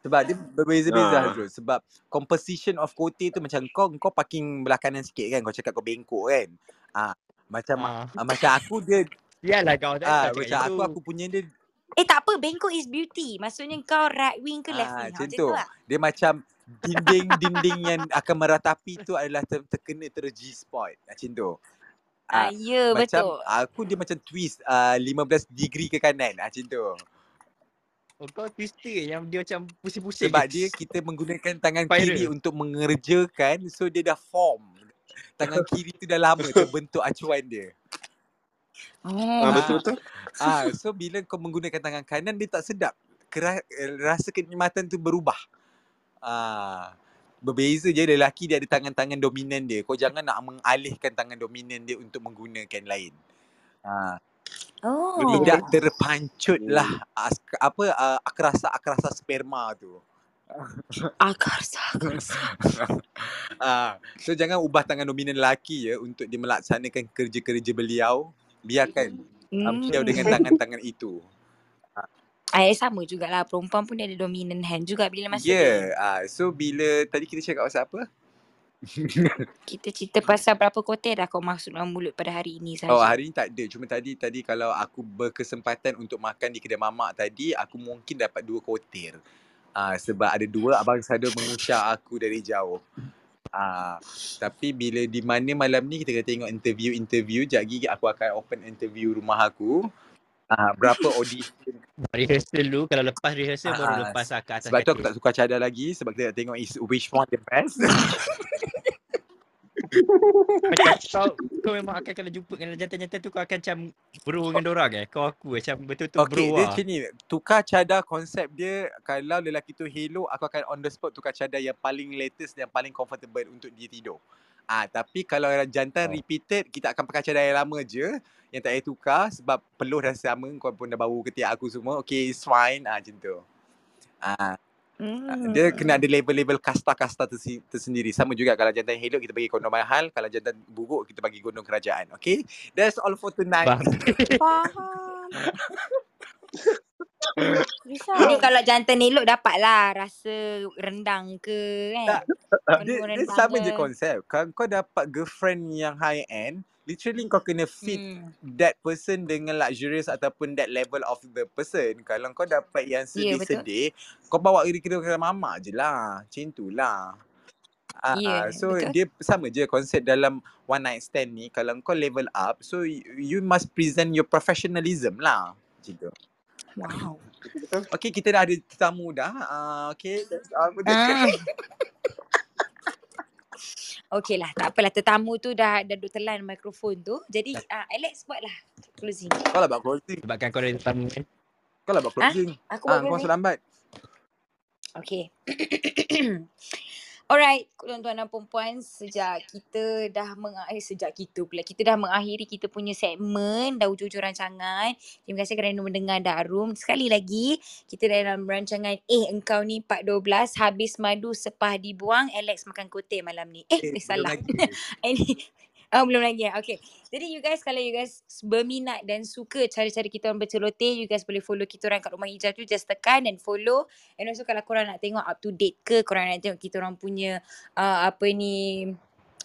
Speaker 1: Sebab dia berbeza-beza
Speaker 3: Ah.
Speaker 1: Hazrul. Sebab composition of kote tu macam kau kau parking belah kanan sikit kan. Kau cakap kau bengkok kan. Ah, macam
Speaker 2: Ah.
Speaker 1: ah, macam aku dia
Speaker 2: Biarlah kau tak
Speaker 1: ah, macam
Speaker 2: itu.
Speaker 1: aku aku punya dia
Speaker 6: Eh tak apa, bengkok is beauty. Maksudnya kau right wing ke left
Speaker 1: ah,
Speaker 6: wing. Ha,
Speaker 1: macam tu.
Speaker 6: tu lah.
Speaker 1: Dia macam dinding-dinding yang akan meratapi tu adalah ter, terkena terus G-spot. Macam tu.
Speaker 6: Ah,
Speaker 1: Ah,
Speaker 6: ya,
Speaker 1: macam
Speaker 6: betul.
Speaker 1: aku dia macam twist uh, 15 degree ke kanan. Ah, macam tu.
Speaker 2: Oh, kau twister yang dia macam pusing-pusing.
Speaker 1: Sebab dia kita menggunakan tangan
Speaker 2: Spiral.
Speaker 1: kiri untuk mengerjakan so dia dah form. Tangan kiri tu dah lama terbentuk acuan dia.
Speaker 3: Ah,
Speaker 6: Oh.
Speaker 3: betul-betul.
Speaker 1: Ah, so bila kau menggunakan tangan kanan dia tak sedap. Kera, eh, rasa kenikmatan tu berubah. Ah, berbeza je lelaki dia ada tangan-tangan dominan dia. Kau jangan nak mengalihkan tangan dominan dia untuk menggunakan lain. Ah,
Speaker 6: Oh.
Speaker 1: tidak terpancut lah as, apa uh, akrasa-akrasa sperma tu.
Speaker 6: Akarsa, akarsa.
Speaker 1: ah, so jangan ubah tangan dominan lelaki ya untuk dia melaksanakan kerja-kerja beliau. Biarkan hmm. beliau dengan tangan-tangan itu.
Speaker 6: Eh, sama jugalah. Perempuan pun dia ada dominant hand juga bila masa dia.
Speaker 1: yeah. ah, so bila tadi kita cakap pasal apa?
Speaker 6: Kita cerita pasal berapa kote dah kau masuk dalam mulut pada hari ini saja.
Speaker 1: Oh hari ni tak ada. Cuma tadi tadi kalau aku berkesempatan untuk makan di kedai mamak tadi, aku mungkin dapat dua kotir. Ah sebab ada dua abang Sado mengusyak aku dari jauh. Ah tapi bila di mana malam ni kita kena tengok interview-interview, jap lagi aku akan open interview rumah aku. Ah berapa audition
Speaker 2: Rehearsal dulu. Kalau lepas rehearsal baru
Speaker 1: Ah,
Speaker 2: lepas lah ke atas
Speaker 1: sebab tu aku tak suka cadar lagi sebab kita nak tengok is which one the best.
Speaker 2: Macam kau, kau memang akan kalau jumpa dengan jantan-jantan tu kau akan macam bro dengan dorang eh. Kau aku macam betul-betul bro
Speaker 1: Okay, dia
Speaker 2: lah.
Speaker 1: macam ni. Tukar cadar konsep dia, kalau lelaki tu hello, aku akan on the spot tukar cadar yang paling latest dan paling comfortable untuk dia tidur. Ah, tapi kalau jantan
Speaker 2: Oh.
Speaker 1: repeated, kita akan pakai cadar yang lama je. Yang tak payah tukar sebab peluh dah sama. Kau pun dah bau ketiak aku semua. Okay, it's fine. Ah, macam tu. Ah,
Speaker 6: Hmm.
Speaker 1: dia kena ada level-level kasta-kasta tersi- tersendiri. Sama juga kalau jantan hello, kita bagi kondom mahal. Kalau jantan buruk, kita bagi kondom kerajaan. Okay? That's all for tonight.
Speaker 2: Faham.
Speaker 6: Jadi kalau jantan elok dapat lah rasa rendang ke kan.
Speaker 1: Tak, dia, dia sama je konsep. Kalau kau dapat girlfriend yang high end, literally kau kena fit
Speaker 6: Hmm.
Speaker 1: that person dengan luxurious ataupun that level of the person. Kalau kau dapat yang
Speaker 6: Ya betul.
Speaker 1: sedih-sedih, kau bawa diri kira ke mamak je lah. Macam tu lah. Ah,
Speaker 6: Ya
Speaker 1: so
Speaker 6: betul.
Speaker 1: dia sama je konsep dalam one night stand ni. Kalau kau level up, so you, you must present your professionalism lah. Macam tu.
Speaker 6: Wow.
Speaker 1: Okay, kita dah ada tetamu dah. Uh, okay, that's all
Speaker 6: Ah. Okey lah, tak apalah tetamu tu dah dah duduk telan mikrofon tu. Jadi uh, Alex buatlah closing.
Speaker 1: Kau lah buat closing.
Speaker 2: Sebabkan kau ada tetamu kan.
Speaker 1: Kau lah buat
Speaker 6: Ha?
Speaker 1: closing.
Speaker 6: Aku
Speaker 1: Ah,
Speaker 6: buat
Speaker 1: kau
Speaker 6: closing.
Speaker 1: masuk lambat.
Speaker 6: Okay. Alright, tuan-tuan dan perempuan, sejak kita dah mengakhiri, sejak kita pula, kita dah mengakhiri kita punya segmen, dah hujung-hujung rancangan. Terima kasih kerana mendengar Darum. Sekali lagi, kita dalam rancangan Eh Engkau Ni 412, habis madu sepah dibuang, Alex makan kote malam ni. Eh,
Speaker 1: Eh,
Speaker 6: eh salah. Ini Oh, belum lagi ya. Okay. Jadi you guys kalau you guys berminat dan suka cara-cara kita orang berceloteh, you guys boleh follow kita orang kat Rumah Hijau tu. Just tekan dan follow. And also kalau korang nak tengok up to date ke, korang nak tengok kita orang punya uh, apa ni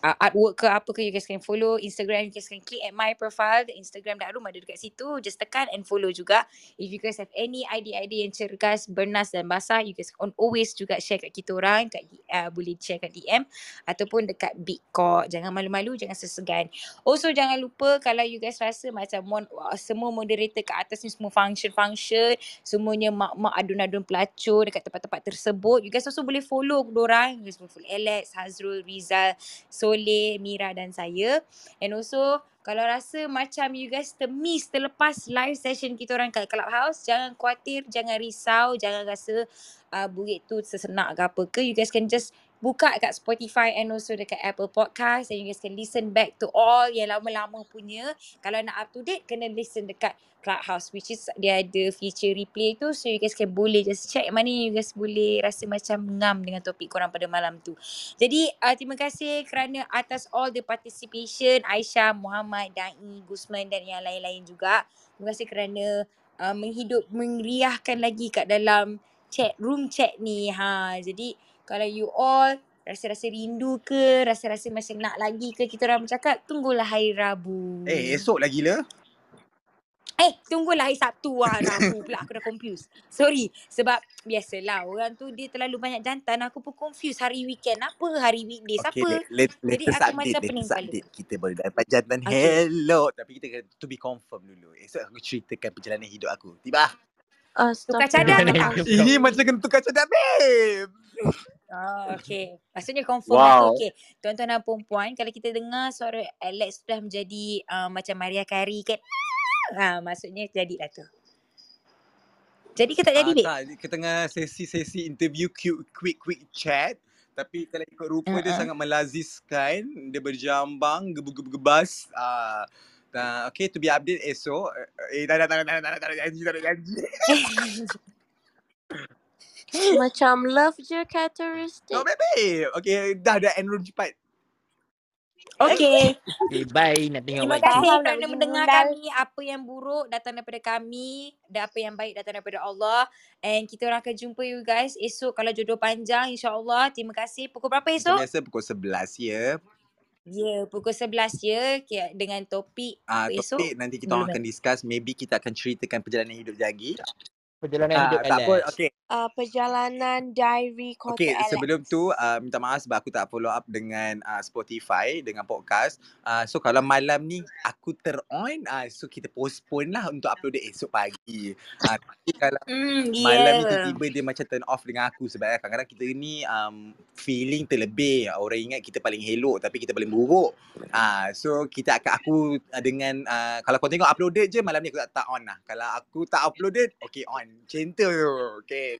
Speaker 6: uh, artwork ke apa ke you guys can follow Instagram you guys can click at my profile the Instagram Darum ada dekat situ. Just tekan and follow juga. If you guys have any idea-idea yang cergas bernas dan basah you guys on always juga share kat kita orang kat uh, boleh share kat DM ataupun dekat Big Court jangan malu-malu jangan sesegan also jangan lupa kalau you guys rasa macam mon, uh, semua moderator kat atas ni semua function-function semuanya mak-mak adun-adun pelacur dekat tempat-tempat tersebut you guys also boleh follow dorang you guys boleh follow Alex Hazrul Rizal Soleh, Mira dan saya. And also kalau rasa macam you guys termiss terlepas live session kita orang kat Clubhouse, jangan khawatir, jangan risau, jangan rasa uh, burit tu sesenak ke apa ke. You guys can just buka kat Spotify and also dekat Apple Podcast and you guys can listen back to all yang lama-lama punya. Kalau nak up to date, kena listen dekat Clubhouse which is dia ada feature replay tu so you guys can boleh just check mana you guys boleh rasa macam ngam dengan topik korang pada malam tu. Jadi uh, terima kasih kerana atas all the participation Aisyah, Muhammad, Dai, Gusman dan yang lain-lain juga. Terima kasih kerana uh, menghidup meriahkan lagi kat dalam chat room chat ni. Ha jadi kalau you all rasa-rasa rindu ke, rasa-rasa macam nak lagi ke kita orang bercakap, tunggulah hari Rabu.
Speaker 1: Eh, esok lagi lah.
Speaker 6: Eh, tunggulah hari Sabtu lah. Rabu pula aku dah confused. Sorry. Sebab biasalah orang tu dia terlalu banyak jantan. Aku pun confused hari weekend apa, hari weekdays
Speaker 1: Okay,
Speaker 6: apa.
Speaker 1: let, let,
Speaker 6: Jadi aku
Speaker 1: update,
Speaker 6: macam pening kepala.
Speaker 1: update. Kita boleh dapat jantan
Speaker 6: Okay.
Speaker 1: hello. Tapi kita kena to be confirm dulu. Esok aku ceritakan perjalanan hidup aku. Tiba.
Speaker 6: Tukar cadar?
Speaker 1: Ini macam kena tukar cadar, babe.
Speaker 6: Oh, okay. Maksudnya confirm
Speaker 3: Wow.
Speaker 6: wow. Okay. Tuan-tuan dan perempuan, kalau kita dengar suara Alex sudah menjadi uh, macam Maria Carey kan. Ha, maksudnya jadilah tu. Jadi ke tak jadi,
Speaker 1: Ah,
Speaker 6: babe?
Speaker 1: tak, kita tengah sesi-sesi interview quick quick quick chat. Tapi kalau ikut rupa dia
Speaker 6: Uh-uh.
Speaker 1: sangat melaziskan. Dia berjambang, gebu-gebu-gebas. Ah, uh, okay, to be update esok. Eh, tak ada, tak ada, tak ada, tak ada, tak ada janji, tak ada janji.
Speaker 7: Macam love je characteristic.
Speaker 1: No, babe. Okay, dah, dah end room cepat.
Speaker 6: Okay.
Speaker 2: Okay, bye. Nak tengok
Speaker 6: Terima kasih kerana mendengar
Speaker 7: mengundang.
Speaker 6: kami. Apa yang buruk datang daripada kami. Dan apa yang baik datang daripada Allah. And kita orang akan jumpa you guys esok kalau jodoh panjang insyaAllah. Terima kasih. Pukul berapa esok?
Speaker 1: biasa pukul 11 ya.
Speaker 6: Ya, yeah, pukul 11 ya. Okay, dengan topik
Speaker 1: Ah,
Speaker 6: apa esok.
Speaker 1: topik nanti kita orang akan discuss. Maybe kita akan ceritakan perjalanan hidup Jagi.
Speaker 2: Perjalanan
Speaker 1: Ah,
Speaker 2: hidup
Speaker 1: tak apa.
Speaker 2: Alex.
Speaker 1: Okay.
Speaker 7: Uh, perjalanan diary kota
Speaker 1: Okay,
Speaker 7: Alex.
Speaker 1: sebelum tu uh, minta maaf sebab aku tak follow up dengan uh, Spotify dengan podcast. Uh, so kalau malam ni aku ter-on, uh, so kita postpone lah untuk upload dia esok pagi. Uh, tapi kalau
Speaker 6: Hmm,
Speaker 1: malam ni
Speaker 6: yeah.
Speaker 1: tiba-tiba dia macam turn off dengan aku sebab eh, kadang-kadang kita ni um, feeling terlebih. Orang ingat kita paling elok tapi kita paling buruk. Ah, uh, so kita akan aku uh, dengan uh, kalau kau tengok uploaded je malam ni aku tak, tak on lah. Kalau aku tak uploaded, okay on. Macam tu. Okay.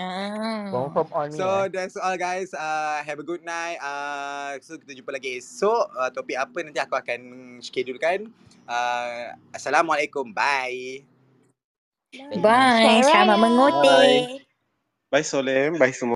Speaker 6: Ah.
Speaker 2: On ni
Speaker 1: So
Speaker 2: lah.
Speaker 1: that's all guys. Uh, have a good night. Uh, so kita jumpa lagi esok. Uh, topik apa nanti aku akan schedulekan. Uh, Assalamualaikum. Bye.
Speaker 6: Bye. Selamat
Speaker 7: Raya.
Speaker 6: mengutip.
Speaker 3: Bye Solem. Bye semua.